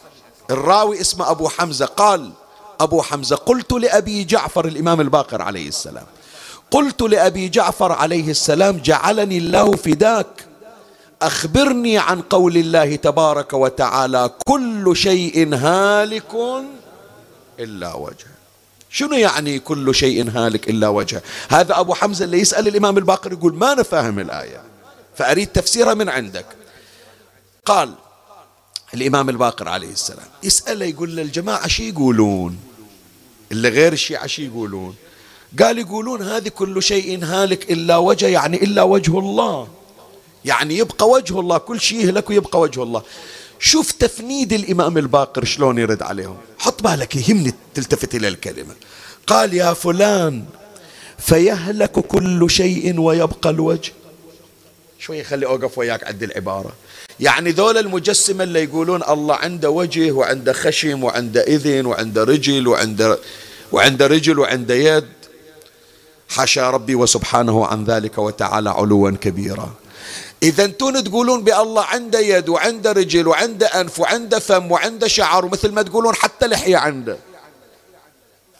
الراوي اسمه أبو حمزة. قال أبو حمزة قلت لأبي جعفر الإمام الباقر عليه السلام قلت لأبي جعفر عليه السلام جعلني الله فداك. أخبرني عن قول الله تبارك وتعالى كل شيء هالك إلا وجهه شنو يعني كل شيء هالك إلا وجهه هذا أبو حمزة اللي يسأل الإمام الباقر يقول ما نفهم الآية فأريد تفسيرها من عندك. قال الإمام الباقر عليه السلام يسأله يقول له الجماعة شي يقولون؟ اللي غير الشيعة شي يقولون؟ قال يقولون هذه كل شيء هالك إلا وجه يعني إلا وجه الله. يعني يبقى وجه الله كل شيء يهلك ويبقى وجه الله. شوف تفنيد الإمام الباقر شلون يرد عليهم. حط بالك يهمني تلتفت إلى الكلمة. قال يا فلان فيهلك كل شيء ويبقى الوجه. شوي خلي أوقف وياك عند العبارة. يعني ذول المجسمة اللي يقولون الله عنده وجه وعنده خشم وعنده إذن وعنده رجل وعنده وعنده رجل وعنده يد. حاشا ربي وسبحانه عن ذلك وتعالى علوا كبيرا. إذا أنتم تقولون بألله عنده يد وعنده رجل وعنده أنف وعنده فم وعنده شعر ومثل ما تقولون حتى لحية عنده.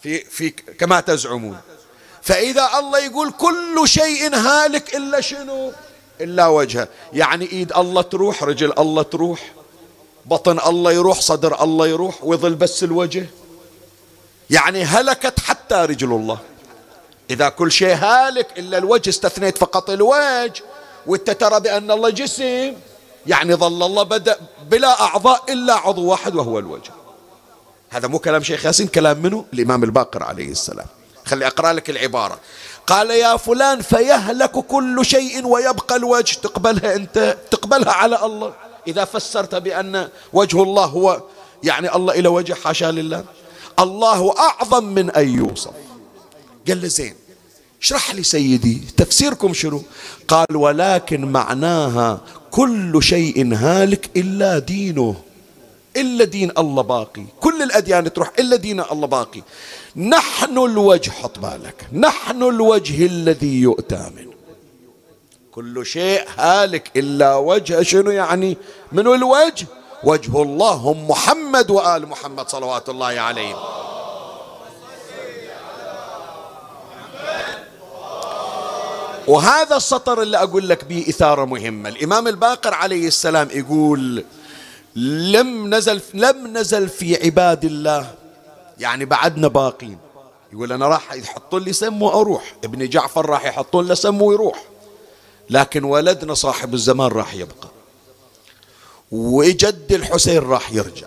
في في كما تزعمون. فإذا الله يقول كل شيء هالك إلا شنو؟ إلا وجهه. يعني إيد الله تروح رجل الله تروح بطن الله يروح صدر الله يروح ويظل بس الوجه. يعني هلكت حتى رجل الله. إذا كل شيء هالك إلا الوجه استثنيت فقط الوجه وانت ترى بأن الله جسم يعني ظل الله بدأ بلا أعضاء إلا عضو واحد وهو الوجه. هذا مو كلام شيخ ياسين كلام منه الإمام الباقر عليه السلام. خلي أقرأ لك العبارة. قال يا فلان فيهلك كل شيء ويبقى الوجه. تقبلها أنت؟ تقبلها على الله. إذا فسرت بأن وجه الله هو يعني الله إلى وجه حاشا لله الله أعظم من أن يوصف. قال زين اشرح لي سيدي تفسيركم شنو؟ قال ولكن معناها كل شيء هالك إلا دينه إلا دين الله باقي. كل الأديان تروح إلا دين الله باقي. نحن الوجه حط بالك. نحن الوجه الذي يؤتى منه. كل شيء هالك إلا وجه. شنو يعني؟ من الوجه؟ وجه الله هم محمد وآل محمد صلوات الله عليهم. وهذا السطر اللي أقول لك به إثارة مهمة. الإمام الباقر عليه السلام يقول لم نزل لم نزل في عباد الله. يعني بعدنا باقين. يقول أنا راح يحطون لي سم وأروح ابن جعفر راح يحطون له سم ويروح لكن ولدنا صاحب الزمان راح يبقى. وجد الحسين راح يرجع.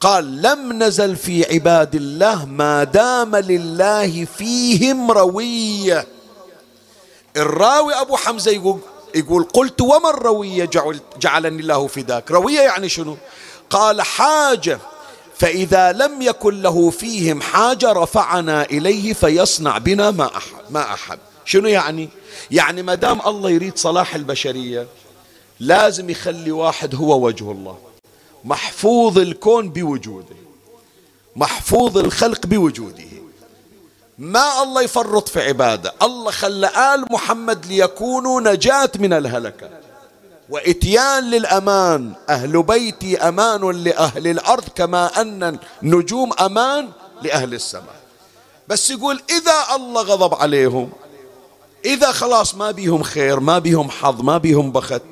قال لم نزل في عباد الله ما دام لله فيهم روية. الراوي أبو حمزة يقول, يقول قلت وما الروية جعل جعلني الله فداك؟ روية يعني شنو؟ قال حاجة فإذا لم يكن له فيهم حاجة رفعنا إليه فيصنع بنا ما أحب, ما أحب. شنو يعني؟ يعني ما دام الله يريد صلاح البشرية لازم يخلي واحد هو وجه الله. محفوظ الكون بوجوده. محفوظ الخلق بوجوده. ما الله يفرط في عبادة. الله خلى آل محمد ليكونوا نجاة من الهلكة. وإتيان للأمان. أهل بيتي أمان لأهل الأرض كما أن النجوم أمان لأهل السماء. بس يقول إذا الله غضب عليهم إذا خلاص ما بيهم خير ما بيهم حظ ما بيهم بخت.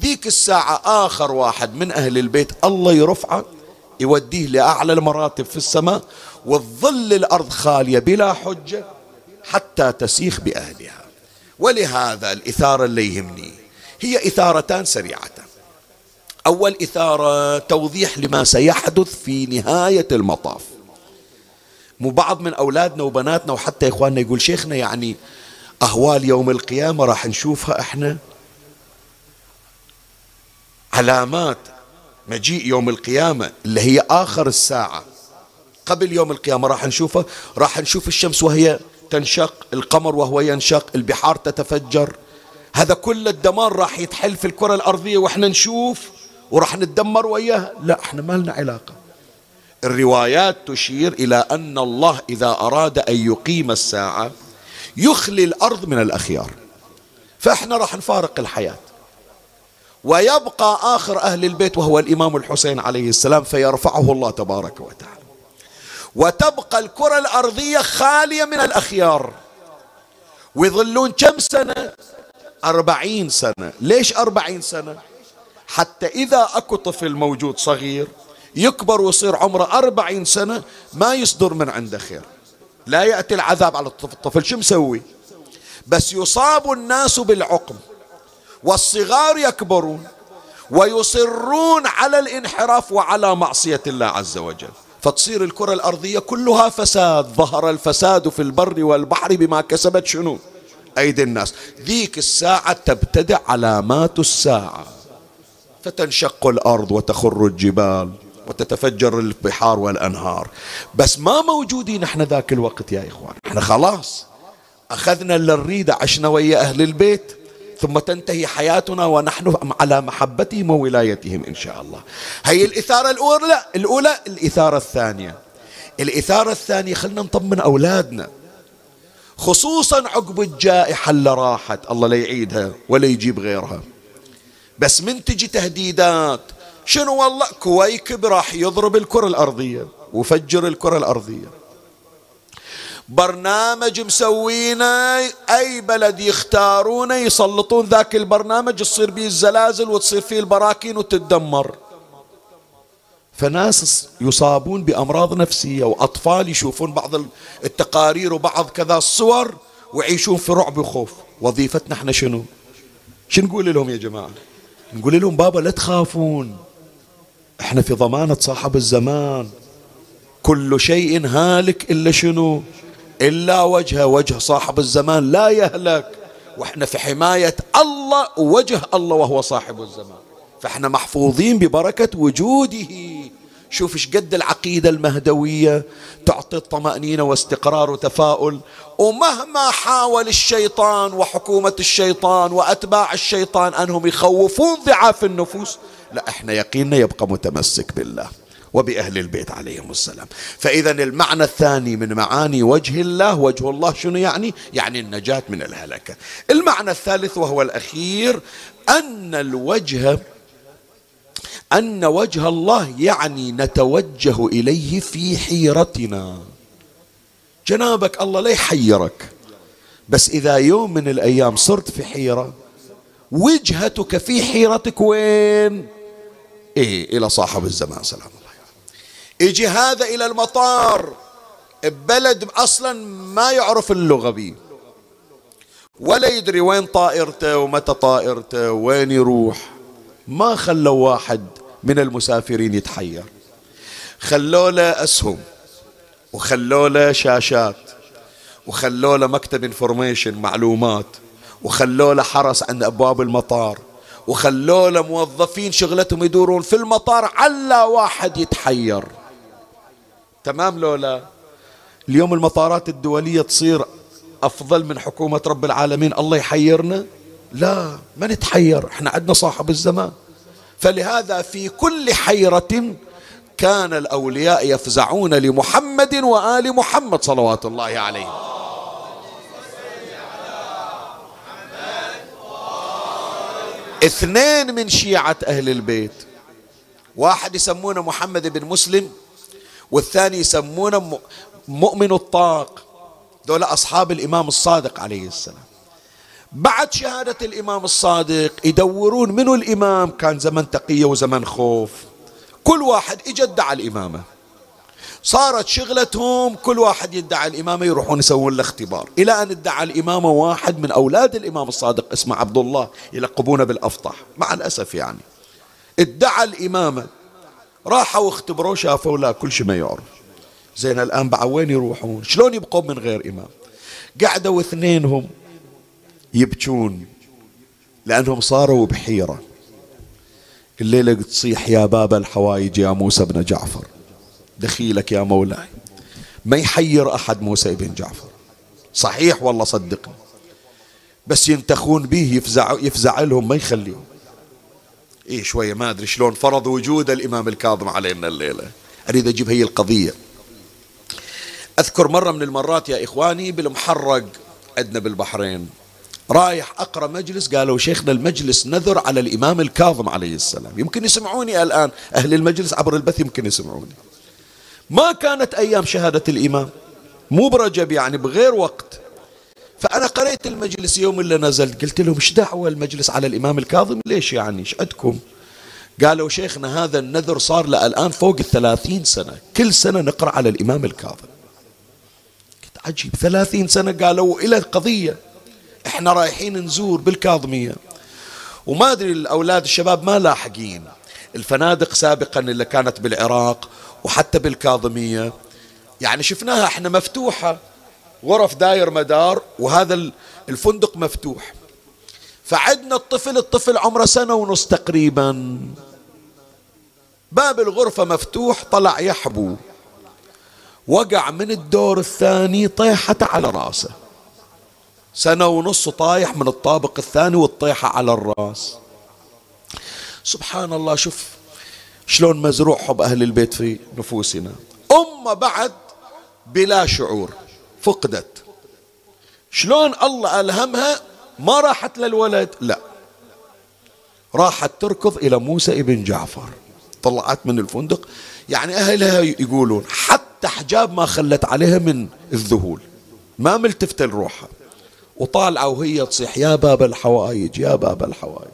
ذيك الساعة آخر واحد من أهل البيت الله يرفعه. يوديه لأعلى المراتب في السماء وتظل الأرض خالية بلا حجة حتى تسيخ بأهلها. ولهذا الإثارة اللي يهمني هي إثارتان سريعتان. أول إثارة توضيح لما سيحدث في نهاية المطاف. مو بعض من أولادنا وبناتنا وحتى إخواننا يقول شيخنا يعني أهوال يوم القيامة راح نشوفها إحنا؟ علامات مجيء يوم القيامة اللي هي آخر الساعة. قبل يوم القيامة راح نشوفه. راح نشوف الشمس وهي تنشق القمر وهو ينشق البحار تتفجر. هذا كل الدمار راح يتحل في الكرة الأرضية وإحنا نشوف وراح نتدمر وياها لا إحنا ما لنا علاقة. الروايات تشير إلى أن الله إذا أراد أن يقيم الساعة يخلي الأرض من الأخيار. فإحنا راح نفارق الحياة. ويبقى آخر أهل البيت وهو الإمام الحسين عليه السلام فيرفعه الله تبارك وتعالى. وتبقى الكرة الأرضية خالية من الأخيار. ويظلون كم سنة؟ أربعين سنة. ليش أربعين سنة؟ حتى إذا أكو طفل موجود صغير يكبر ويصير عمره أربعين سنة ما يصدر من عنده خير. لا يأتي العذاب على الطفل الطفل. شو مسوي؟ بس يصاب الناس بالعقم. والصغار يكبرون ويصرون على الانحراف وعلى معصية الله عز وجل. فتصير الكرة الأرضية كلها فساد ظهر الفساد في البر والبحر بما كسبت شنو؟ أيدي الناس. ذيك الساعة تبتدع علامات الساعة. فتنشق الأرض وتخر الجبال وتتفجر البحار والأنهار. بس ما موجودين إحنا ذاك الوقت يا إخوان. إحنا خلاص. أخذنا اللي نريده عشنا ويا أهل البيت. ثم تنتهي حياتنا ونحن على محبتهم وولايتهم إن شاء الله. هي الإثارة الأولى الأولى الإثارة الثانية. الإثارة الثانية خلنا نطمن أولادنا. خصوصا عقب الجائحة اللي راحت الله لا يعيدها ولا يجيب غيرها. بس من تجي تهديدات شنو والله كويكب راح يضرب الكرة الأرضية وفجر الكرة الأرضية. برنامج مسوينه أي بلد يختارونه يسلطون ذاك البرنامج تصير به الزلازل وتصير فيه البراكين وتتدمر. فناس يصابون بأمراض نفسية وأطفال يشوفون بعض التقارير وبعض كذا الصور ويعيشون في رعب وخوف. وظيفتنا إحنا شنو؟ شو نقول لهم يا جماعة؟ نقول لهم بابا لا تخافون. إحنا في ضمانة صاحب الزمان. كل شيء هالك إلا شنو؟ إلا وجهه وجه صاحب الزمان لا يهلك. وإحنا في حماية الله ووجه الله وهو صاحب الزمان. فإحنا محفوظين ببركة وجوده. شوف إيش قد العقيدة المهدوية تعطي الطمأنينة واستقرار وتفاؤل. ومهما حاول الشيطان وحكومة الشيطان وأتباع الشيطان أنهم يخوفون ضعاف النفوس لا إحنا يقيننا يبقى متمسك بالله. وبأهل البيت عليهم السلام. فإذا المعنى الثاني من معاني وجه الله وجه الله شنو يعني؟ يعني النجاة من الهلكة. المعنى الثالث وهو الأخير أن الوجه أن وجه الله يعني نتوجه إليه في حيرتنا. جنابك الله لا يحيرك. بس إذا يوم من الأيام صرت في حيرة وجهتك في حيرتك وين؟ إيه إلى صاحب الزمان سلام يجي هذا إلى المطار ببلد أصلا ما يعرف اللغة بيه. ولا يدري وين طائرته ومتى طائرته وين يروح. ما خلوا واحد من المسافرين يتحير. خلوا له أسهم وخلوا له شاشات وخلوا له مكتب انفورميشن معلومات وخلوا له حرس عند أبواب المطار وخلوا له موظفين شغلتهم يدورون في المطار على واحد يتحير. تمام لولا اليوم المطارات الدولية تصير أفضل من حكومة رب العالمين الله يحيرنا؟ لا ما نتحير إحنا عندنا صاحب الزمان. فلهذا في كل حيرة كان الأولياء يفزعون لمحمد وآل محمد صلوات الله عليه اثنين من شيعة أهل البيت واحد يسمونه محمد بن مسلم والثاني يسمونه مؤمن الطاق. دول أصحاب الإمام الصادق عليه السلام. بعد شهادة الإمام الصادق يدورون منو الإمام؟ كان زمن تقية وزمن خوف. كل واحد اجى ادعى الإمامة. صارت شغلتهم كل واحد يدعي الإمامة يروحون يسوون له اختبار. إلى أن ادعى الإمامة واحد من أولاد الإمام الصادق اسمه عبد الله يلقبونه بالأفطح مع الأسف يعني. ادعى الإمامة راحوا اختبروه شافوا لا كل شيء ما يعرف زين الآن بعد وين يروحون؟ شلون يبقون من غير إمام؟ قعدوا اثنينهم يبكون لأنهم صاروا بحيرة. الليلة تصيح يا باب الحوايج يا موسى بن جعفر. دخيلك يا مولاي. ما يحير أحد موسى بن جعفر. صحيح والله صدقني. بس ينتخون به يفزع, يفزع لهم ما يخليهم. إيه شوية ما أدري شلون فرض وجود الإمام الكاظم علينا الليلة. أريد أجيب هي القضية. أذكر مرة من المرات يا إخواني بالمحرق عندنا بالبحرين رايح أقرأ مجلس قالوا شيخنا المجلس نذر على الإمام الكاظم عليه السلام. يمكن يسمعوني الآن أهل المجلس عبر البث يمكن يسمعوني. ما كانت أيام شهادة الإمام؟ مو برجب يعني بغير وقت. فأنا قريت المجلس يوم اللي نزلت قلت لهم إيش دعوة المجلس على الإمام الكاظم؟ ليش يعني؟ إيش عندكم؟ قالوا شيخنا هذا النذر صار له الآن فوق الثلاثين سنة كل سنة نقرأ على الإمام الكاظم. قلت عجيب ثلاثين سنة قالوا إلى قضية إحنا رايحين نزور بالكاظمية. وما أدري الأولاد الشباب ما لاحقين. الفنادق سابقا اللي كانت بالعراق وحتى بالكاظمية. يعني شفناها إحنا مفتوحة. غرف داير مدار وهذا الفندق مفتوح. فعدنا الطفل الطفل عمره سنة ونص تقريبا. باب الغرفة مفتوح طلع يحبو. وقع من الدور الثاني طيحت على راسه. سنة ونص طايح من الطابق الثاني والطيحة على الرأس. سبحان الله شوف شلون مزروع حب أهل البيت في نفوسنا. أمة بعد بلا شعور. فقدت. شلون الله ألهمها؟ ما راحت للولد لا. راحت تركض إلى موسى ابن جعفر. طلعت من الفندق. يعني أهلها يقولون حتى حجاب ما خلت عليها من الذهول. ما ملتفتة لروحها وطالعة وهي تصيح يا باب الحوائج يا باب الحوائج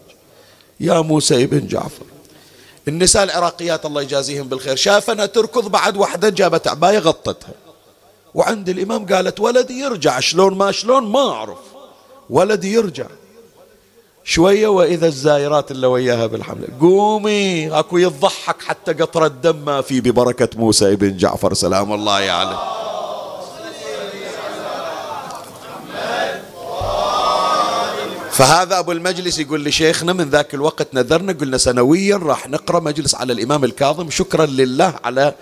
يا موسى ابن جعفر. النساء العراقيات الله يجازيهم بالخير. شافنا تركض بعد وحدة جابت عباية غطتها. وعند الإمام قالت ولدي يرجع شلون ما شلون ما أعرف. ولدي يرجع. شوية وإذا الزائرات اللي وياها بالحملة قومي أكو يضحك حتى قطرة دم ما في ببركة موسى ابن جعفر. سلام الله عليه فهذا أبو المجلس يقول لشيخنا من ذاك الوقت نذرنا قلنا سنويا راح نقرأ مجلس على الإمام الكاظم. شكرا لله على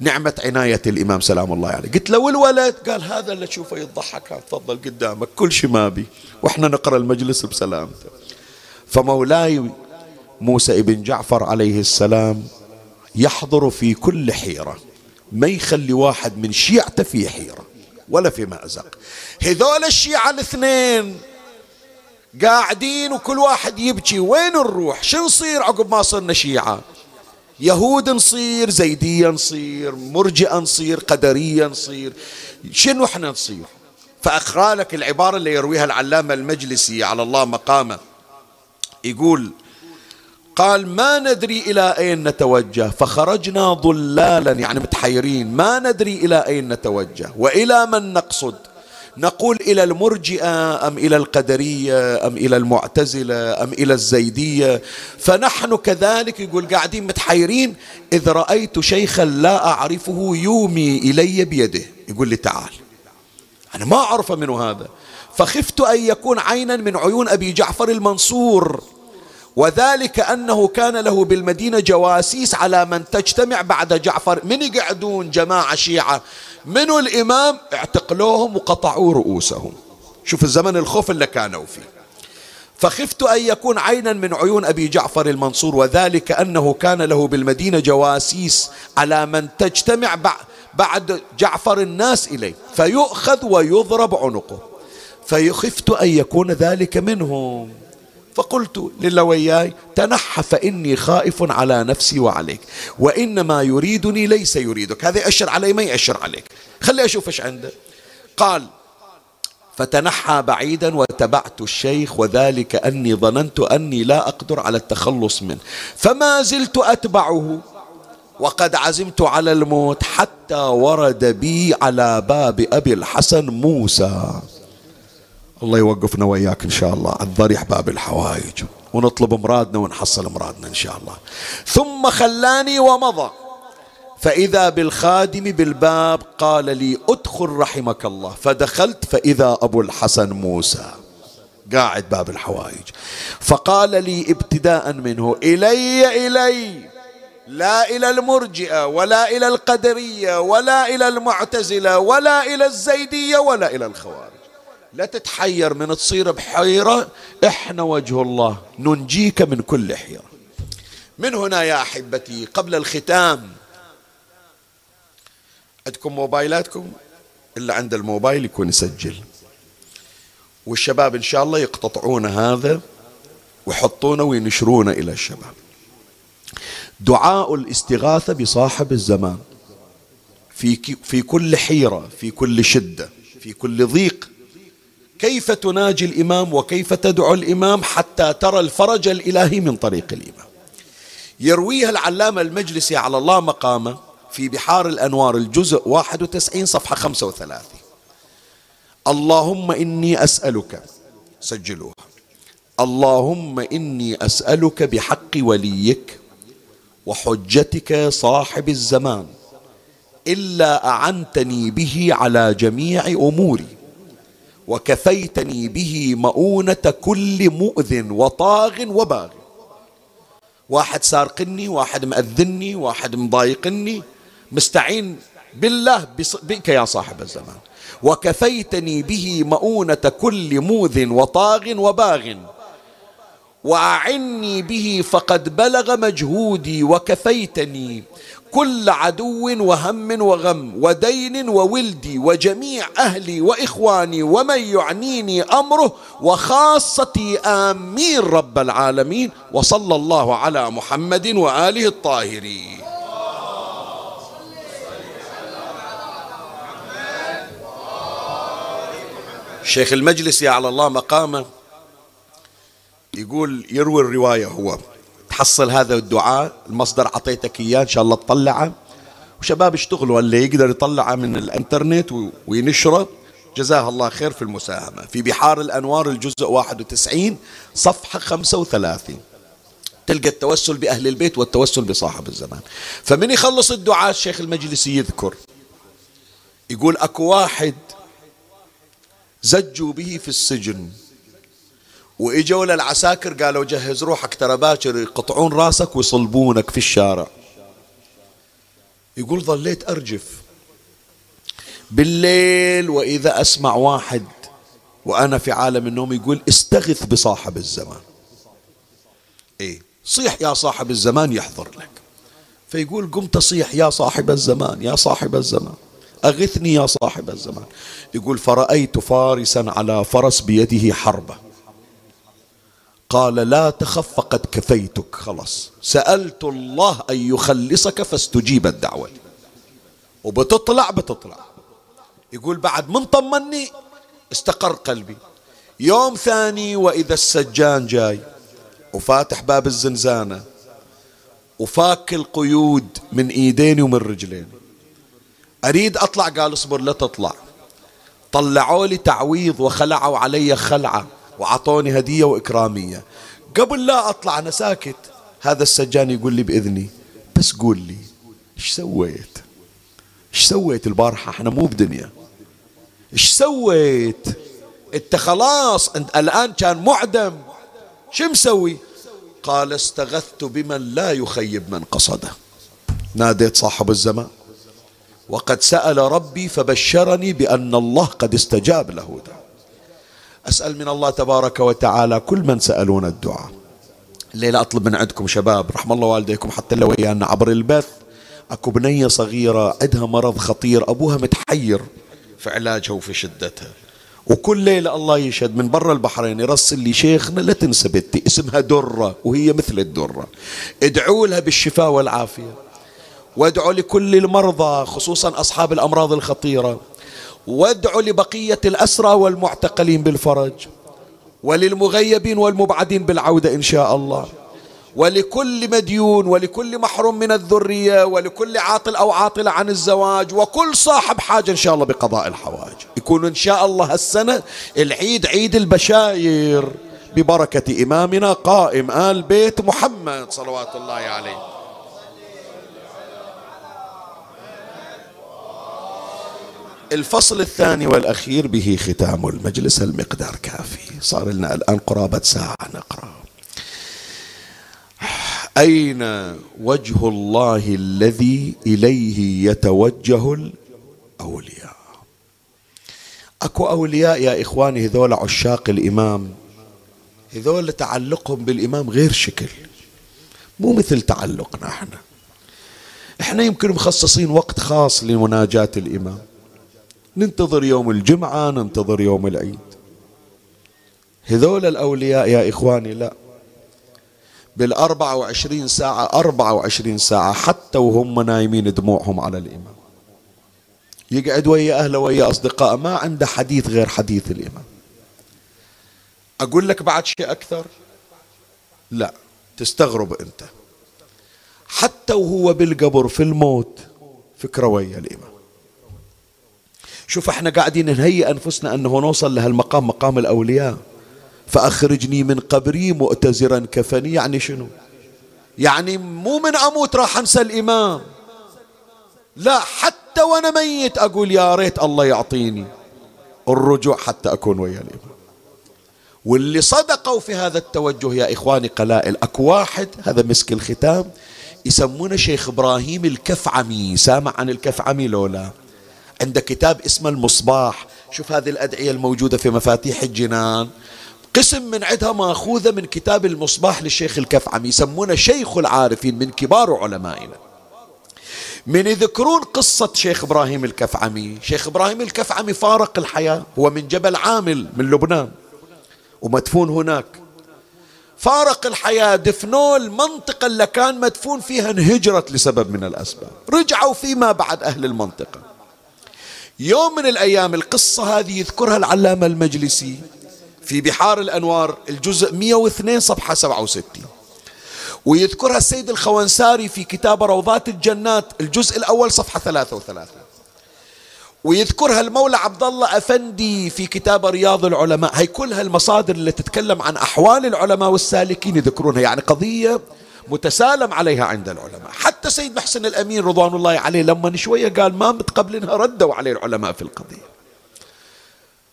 نعمة عناية الإمام سلام الله عليه. قلت له والولد؟ قال هذا اللي تشوفه يضحك تفضل قدامك كل شيء ما بي وإحنا نقرأ المجلس بسلامته. فمولاي موسى ابن جعفر عليه السلام يحضر في كل حيرة. ما يخلي واحد من شيعته في حيرة ولا في مأزق. هذول الشيعة الاثنين قاعدين وكل واحد يبكي وين نروح؟ شو نصير عقب ما صرنا شيعة؟ يهود نصير زيدية نصير مرجئة نصير قدرية نصير. شنو إحنا نصير؟ فأقرأ لك العبارة اللي يرويها العلامة المجلسي على الله مقامه. يقول قال ما ندري إلى أين نتوجه. فخرجنا ضلالا يعني متحيرين. ما ندري إلى أين نتوجه وإلى من نقصد؟ نقول إلى المرجئة أم إلى القدرية أم إلى المعتزلة أم إلى الزيدية؟ فنحن كذلك يقول قاعدين متحيرين إذ رأيت شيخا لا أعرفه يومي إلي بيده. يقول لي تعال. أنا ما أعرف منه هذا. فخفت أن يكون عينا من عيون أبي جعفر المنصور. وذلك أنه كان له بالمدينة جواسيس على من تجتمع بعد جعفر. من يقعدون جماعة شيعة؟ منو الإمام؟ اعتقلوهم وقطعوا رؤوسهم. شوف الزمن الخوف اللي كانوا فيه. فخفت أن يكون عينا من عيون أبي جعفر المنصور وذلك أنه كان له بالمدينة جواسيس على من تجتمع بعد جعفر الناس إليه. فيؤخذ ويضرب عنقه. فخفت أن يكون ذلك منهم. فقلت لله وياي تنحى فإني خائف على نفسي وعليك وإنما يريدني ليس يريدك. هذا يأشر علي ما يأشر عليك؟ خلي أشوف إيش عنده قال فتنحى بعيدا وتبعت الشيخ وذلك أني ظننت أني لا أقدر على التخلص منه فما زلت أتبعه وقد عزمت على الموت حتى ورد بي على باب أبي الحسن موسى. الله يوقفنا وياك إن شاء الله. عن ضريح باب الحوائج ونطلب مرادنا ونحصل مرادنا إن شاء الله. ثم خلاني ومضى. فإذا بالخادم بالباب قال لي ادخل رحمك الله. فدخلت فإذا أبو الحسن موسى. قاعد باب الحوائج فقال لي ابتداء منه إلي إلي. لا إلى المرجئة ولا إلى القدرية ولا إلى المعتزلة ولا إلى الزيدية ولا إلى الخوارج. لا تتحير من تصير بحيرة. إحنا وجه الله ننجيك من كل حيرة. من هنا يا أحبتي قبل الختام. عندكم موبايلاتكم؟ اللي عند الموبايل يكون يسجل. والشباب إن شاء الله يقتطعون هذا ويحطونه وينشرونه إلى الشباب. دعاء الاستغاثة بصاحب الزمان. في في كل حيرة في كل شدة في كل ضيق. كيف تناجي الإمام وكيف تدعو الإمام حتى ترى الفرج الإلهي من طريق الإمام. يرويها العلامة المجلسي على الله مقامه في بحار الأنوار الجزء 91 صفحة 35 اللهم إني أسألك سجلوها. اللهم إني أسألك بحق وليك وحجتك صاحب الزمان إلا أعنتني به على جميع أموري. وكفيتني به مؤونة كل مؤذ وطاغ وباغ. واحد سارقني واحد مأذني واحد مضايقني. مستعين بالله بك يا صاحب الزمان. وكفيتني به مؤونة كل موذ وطاغ وباغ. وأعني به فقد بلغ مجهودي وكفيتني كل عدو وهم وغم ودين وولدي وجميع أهلي وإخواني ومن يعنيني أمره وخاصتي آمين رب العالمين وصلى الله على محمد وآله الطاهرين. شيخ المجلس يا على الله مقامه يقول يروي الرواية هو. تحصل هذا الدعاء المصدر عطيتك إياه إن شاء الله تطلعه. وشباب اشتغلوا اللي يقدر يطلعه من الإنترنت وينشره. جزاه الله خير في المساهمة. في بحار الأنوار الجزء 91 صفحة 35 تلقى التوسل بأهل البيت والتوسل بصاحب الزمان. فمن يخلص الدعاء الشيخ المجلسي يذكر. يقول أكو واحد زجوا به في السجن. وإجوا للعساكر قالوا جهز روحك ترى باكر يقطعون راسك ويصلبونك في الشارع. يقول ظليت أرجف. بالليل وإذا أسمع واحد وأنا في عالم النوم يقول استغث بصاحب الزمان. إيه صيح يا صاحب الزمان يحضر لك. فيقول قمت أصيح يا صاحب الزمان يا صاحب الزمان. أغثني يا صاحب الزمان. يقول فرأيت فارسا على فرس بيده حربة. قال لا تخف فقد كفيتك. خلاص. سألت الله أن يخلصك فاستجيبت دعوتي وبتطلع بتطلع. يقول بعد من طمني؟ استقر قلبي. يوم ثاني وإذا السجان جاي وفاتح باب الزنزانة وفاك القيود من ايديني ومن رجليني أريد أطلع؟ قال اصبر لا تطلع. طلعوا لي تعويض وخلعوا علي خلعة. وعطوني هدية وإكرامية. قبل لا أطلع أنا ساكت هذا السجان يقول لي بإذني بس قول لي إيش سويت؟ إيش سويت البارحة؟ إحنا مو بدنيا. إيش سويت؟ أنت خلاص أنت الآن كان معدم. شو مسوي؟ قال استغثت بمن لا يخيب من قصده. ناديت صاحب الزمان. وقد سأل ربي فبشرني بأن الله قد استجاب له. دعاء أسأل من الله تبارك وتعالى كل من سألونا الدعاء. الليلة أطلب من عندكم شباب رحم الله والديكم حتى لو ويانا عبر البث. أكو بنية صغيرة عندها مرض خطير أبوها متحير. في علاجها وفي شدتها. وكل ليلة الله يشهد من برا البحرين يرسل لي شيخنا لا تنسى بنتي اسمها درة وهي مثل الدرة. ادعوا لها بالشفاء والعافية. وادعوا لكل المرضى خصوصا أصحاب الأمراض الخطيرة. وادعوا لبقية الأسرى والمعتقلين بالفرج وللمغيبين والمبعدين بالعودة إن شاء الله ولكل مديون ولكل محروم من الذرية ولكل عاطل أو عاطلة عن الزواج وكل صاحب حاجة إن شاء الله بقضاء الحوائج يكون إن شاء الله هالسنة العيد عيد البشاير ببركة إمامنا قائم آل بيت محمد صلوات الله عليه. الفصل الثاني والأخير به ختام المجلس المقدار كافي. صار لنا الآن قرابة ساعة نقرأ. أين وجه الله الذي إليه يتوجه الأولياء؟ أكو أولياء يا إخواني هذول عشاق الإمام. هذول تعلقهم بالإمام غير شكل. مو مثل تعلقنا إحنا. إحنا يمكن مخصصين وقت خاص لمناجاة الإمام. ننتظر يوم الجمعة ننتظر يوم العيد. هذول الأولياء يا إخواني لا. بالأربعة وعشرين ساعة أربعة وعشرين ساعة حتى وهم نايمين دموعهم على الإمام. يقعد ويا أهله ويا أصدقائه ما عنده حديث غير حديث الإمام. أقول لك بعد شيء أكثر؟ لا تستغرب أنت. حتى وهو بالقبر في الموت فكرة ويا الإمام. شوف إحنا قاعدين نهيئ أنفسنا أنه نوصل لهالمقام مقام الأولياء. فأخرجني من قبري مؤتزرا كفني يعني شنو؟ يعني مو من أموت راح أنسى الإمام. لا حتى وأنا ميت أقول يا ريت الله يعطيني الرجوع حتى أكون ويا الإمام. واللي صدقوا في هذا التوجه يا إخواني قلائل أكو واحد هذا مسك الختام يسمونه شيخ إبراهيم الكفعمي. سامع عن الكفعمي لولا عنده كتاب اسمه المصباح. شوف هذه الأدعية الموجودة في مفاتيح الجنان. قسم من عدها ماخوذة من كتاب المصباح للشيخ الكفعمي يسمونه شيخ العارفين من كبار علمائنا. من يذكرون قصة شيخ إبراهيم الكفعمي. شيخ إبراهيم الكفعمي فارق الحياة هو من جبل عامل من لبنان ومدفون هناك. فارق الحياة دفنوه المنطقة اللي كان مدفون فيها انهجرت لسبب من الأسباب. رجعوا فيما بعد أهل المنطقة. يوم من الأيام القصة هذه يذكرها العلامة المجلسي في بحار الأنوار الجزء 102 صفحة 67 ويذكرها السيد الخوانساري في كتاب روضات الجنات الجزء الأول صفحة 33 ويذكرها المولى عبد الله أفندي في كتاب رياض العلماء. هي كلها المصادر اللي تتكلم عن أحوال العلماء والسالكين يذكرونها. يعني قضية متسالم عليها عند العلماء. حتى سيد محسن الأمين رضوان الله عليه لما شوية قال ما متقبلينها ردوا عليه العلماء في القضية.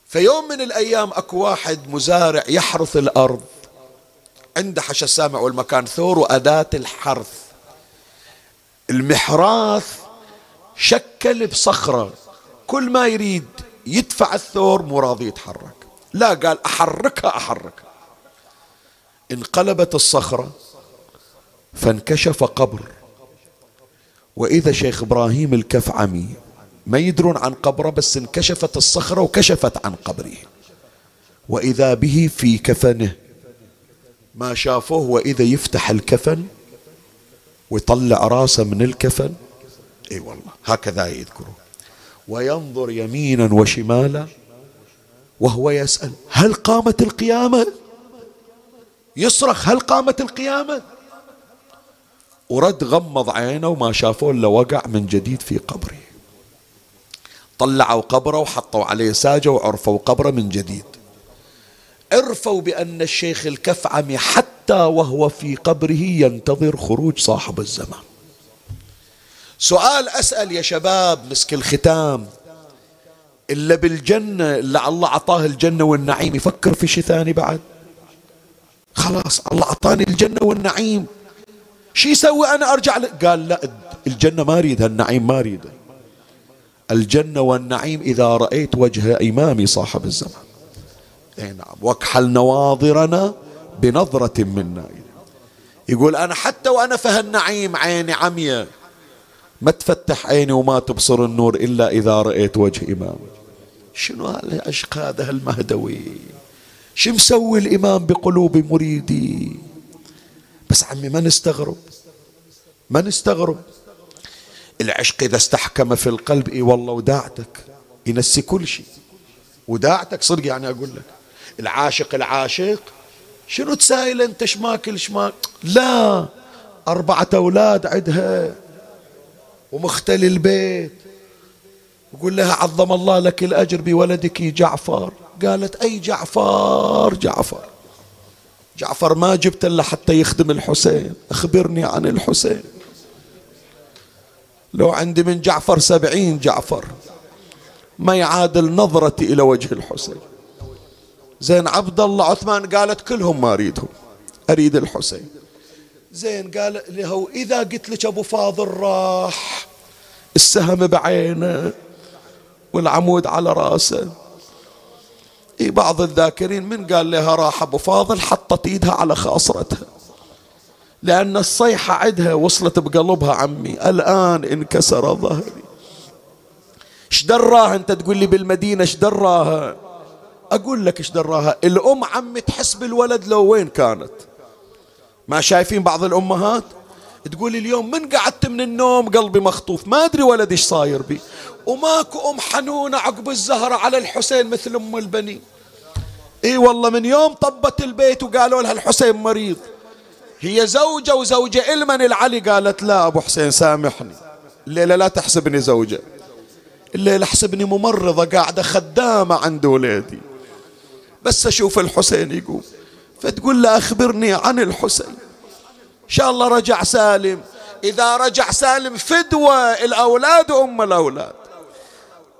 فيوم من الأيام أكو واحد مزارع يحرث الأرض عنده حش السامع والمكان ثور وأداة الحرث. المحراث شكل بصخرة. كل ما يريد يدفع الثور مو راضي يتحرك. لا قال أحركها أحركها. انقلبت الصخرة. فانكشف قبر. وإذا شيخ إبراهيم الكفعمي ما يدرون عن قبره بس انكشفت الصخرة وكشفت عن قبره. وإذا به في كفنه ما شافوه وإذا يفتح الكفن ويطلع راسه من الكفن. إي والله هكذا يذكره وينظر يمينا وشمالا وهو يسأل هل قامت القيامة؟ يصرخ هل قامت القيامة؟ ورد غمض عينه وما شافوه إلا وقع من جديد في قبره. طلعوا قبره وحطوا عليه ساجة وعرفوا قبره من جديد. عرفوا بأن الشيخ الكفعمي حتى وهو في قبره ينتظر خروج صاحب الزمان. سؤال أسأل يا شباب مسك الختام. إلا بالجنة إلا الله أعطاه الجنة والنعيم. يفكر في شيء ثاني بعد؟ خلاص الله أعطاني الجنة والنعيم. شو يسوي أنا أرجع ل... قال لا الجنة ما أريدها النعيم ما أريده الجنة والنعيم إذا رأيت وجه إمامي صاحب الزمان. اي نعم واكحل نواظرنا بنظرة منا. يقول أنا حتى وأنا في النعيم عيني عمية. ما تفتح عيني وما تبصر النور إلا إذا رأيت وجه إمامي. شنو العشق هذا المهدوي شو مسوي الإمام بقلوب مريدي؟ بس عمي ما نستغرب. ما نستغرب. العشق إذا استحكم في القلب إي والله وداعتك ينسي كل شيء. وداعتك صدق يعني أقول لك. العاشق العاشق شنو تسايل أنت؟ شماكل شماك لا. أربعة أولاد عدها ومختلي البيت. يقول لها عظم الله لك الأجر بولدك جعفر. قالت أي جعفر؟ جعفر. جعفر ما جبت إلا حتى يخدم الحسين أخبرني عن الحسين. لو عندي من جعفر سبعين جعفر ما يعادل نظرتي إلى وجه الحسين. زين عبد الله عثمان قالت كلهم ما أريدهم أريد الحسين. زين قال له إذا قلت لك أبو فاضل راح السهم بعينه والعمود على رأسه. إيه بعض الذاكرين من قال لها راح أبو فاضل حطت إيدها على خاصرتها. لأن الصيحة عدها وصلت بقلبها عمي الآن انكسر ظهري. إيش دراها؟ أنت تقول لي بالمدينة إيش دراها؟ أقول لك إيش دراها. الأم عمي تحس بالولد لو وين كانت. ما شايفين بعض الأمهات؟ تقول اليوم من قعدت من النوم قلبي مخطوف. ما أدري ولدي إيش صاير بي. وماكو أم حنونة عقب الزهرة على الحسين مثل أم البنين. إي والله من يوم طبت البيت وقالوا لها الحسين مريض. هي زوجة وزوجة إلمن العلي قالت لا أبو حسين سامحني. الليلة لا تحسبني زوجة. الليلة احسبني ممرضة قاعدة خدامة عند ولادي. بس أشوف الحسين يقوم. فتقول له أخبرني عن الحسين. إن شاء الله رجع سالم. إذا رجع سالم فدوة الأولاد أم الأولاد.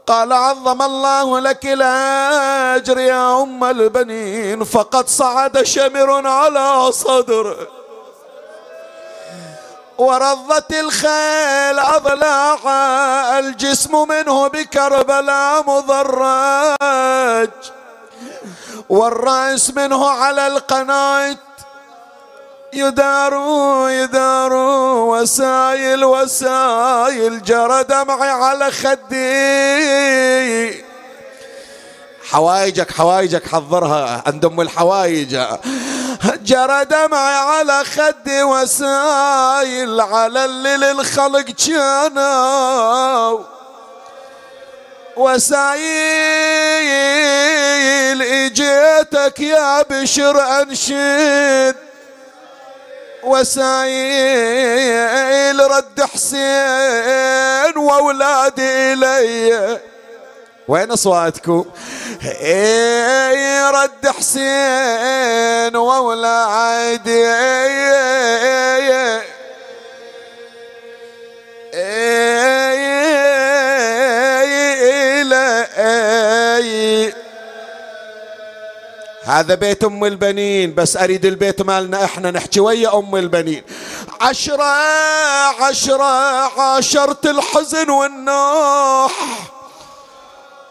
قال عظم الله لك الأجر يا أم البنين فقد صعد شمر على صدره ورضت الخيل أضلاعها الجسم منه بكربلاء مضرج. والرأس منه على القناة يدار يدار وسايل وسايل جرى دمعي على خدي. حوايجك حوايجك حضرها عند ام الحوايج. جرى دمعي على خدي وسايل على اللي للخلق كانوا وسايل إجيتك يا بشر أنشد. وسايل رد حسين واولادي إلي. وين أصواتكم؟ إيه رد حسين واولادي إيه هذا بيت أم البنين بس أريد البيت مالنا إحنا نحكي ويا أم البنين. عشرة عشرة عاشرت الحزن والنوح.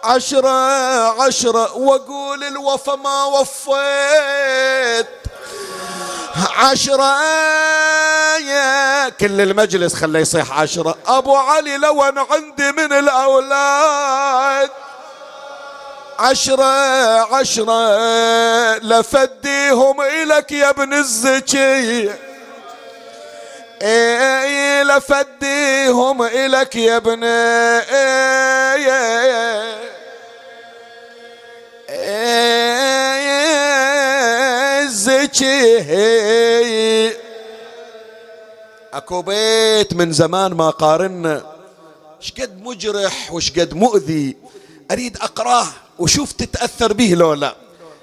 عشرة عشرة وأقول الوفا ما وفيت. عشرة يا كل المجلس خليه يصيح عشرة. أبو علي لو أنا عندي من الأولاد. عشرة عشرة لفديهم إلك يا ابن الزكي. إيه لفديهم إلك يا ابن الزكي أكو بيت من زمان ما قارنا. شقد مجرح وشقد مؤذي. أريد أقراه وشوف تتأثر به لو لا.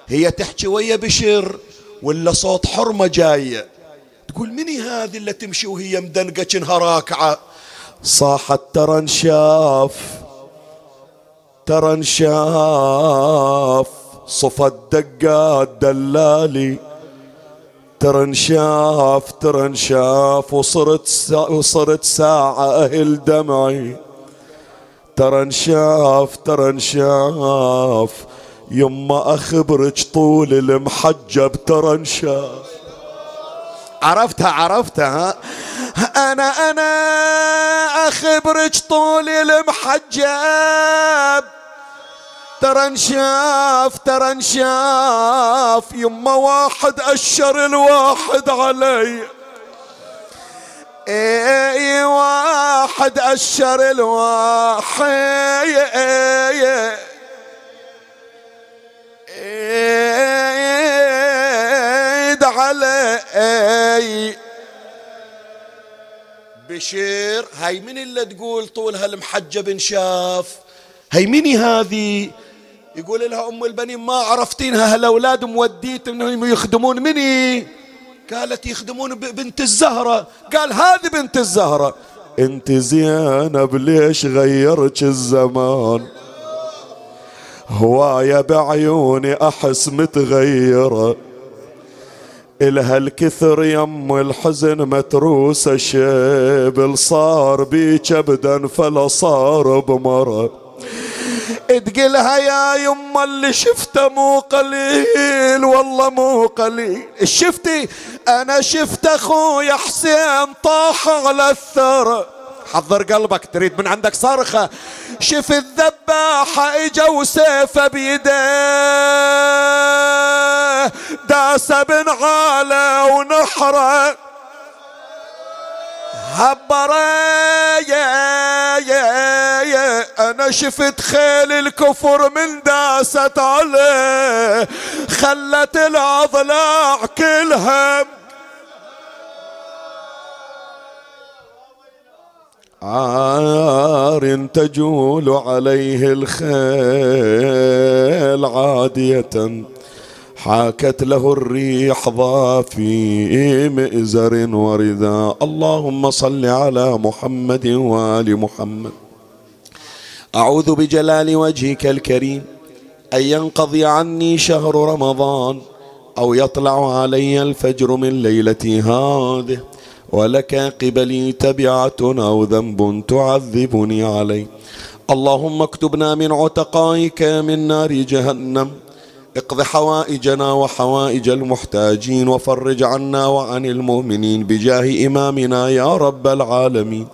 هي تحكي ويا بشر ولا صوت حرمة جاية تقول مني هذه اللي تمشي وهي مدنقة كنها راكعة؟ صاحت ترى انشاف ترى انشاف صفت دقات دلالي. ترى انشاف ترى انشاف وصرت وصرت ساعة أهل دمعي. ترى انشاف ترى انشاف يما اخبرك طول المحجب ترى انشاف عرفتها عرفتها أنا أنا اخبرك طول المحجب. ترى انشاف ترى انشاف يما واحد أشر الواحد علي. إي واحد أشر الواحد علي. بشير. هاي من اللي تقول طول هالمحجب انشاف هاي مني هذه يقول لها أم البنين ما عرفتينها هالأولاد موديت إنهم يخدمون مني. قالت يخدمون بنت الزهرة. قال هذه بنت الزهرة. انت زينب ليش غيرك الزمان؟ هواية بعيوني أحس متغيرة. إلها الكثر يم الحزن متروسة شيبل صار بيك ابدا فلا صار بمرض تقلها يا يما اللي شفته مو قليل والله مو قليل. شفتي أنا شفت اخويا حسين طاح على الثرى. حضر قلبك تريد من عندك صرخة. شف الذباحة إجا وسيفه بيده. داس بن عالة ونحرة. هبرة يا يا يا. أنا شفت خيل الكفر من داست عليه خلت الأضلاع كلها. عار تجول عليه الخيل عادية. حاكت له الريح ضافي مئزر ورداء اللهم صل على محمد وآل محمد. أعوذ بجلال وجهك الكريم أن ينقضي عني شهر رمضان أو يطلع علي الفجر من ليلتي هذه ولك قبلي تبعة أو ذنب تعذبني عليه اللهم اكتبنا من عتقائك من نار جهنم اقض حوائجنا وحوائج المحتاجين وفرج عنا وعن المؤمنين بجاه إمامنا يا رب العالمين.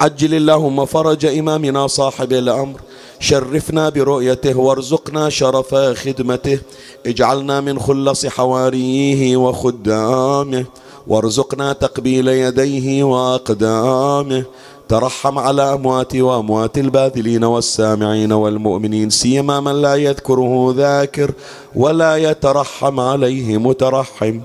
عجل اللهم فرج إمامنا صاحب الأمر. شرفنا برؤيته وارزقنا شرف خدمته. اجعلنا من خلص حواريه وخدامه. وارزقنا تقبيل يديه وأقدامه. ترحم على أمواتي وأموات الباذلين والسامعين والمؤمنين سيما من لا يذكره ذاكر ولا يترحم عليه مترحم.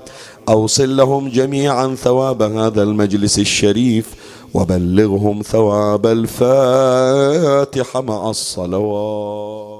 أوصل لهم جميعا ثواب هذا المجلس الشريف وبلغهم ثواب الفاتحة مع الصلوات.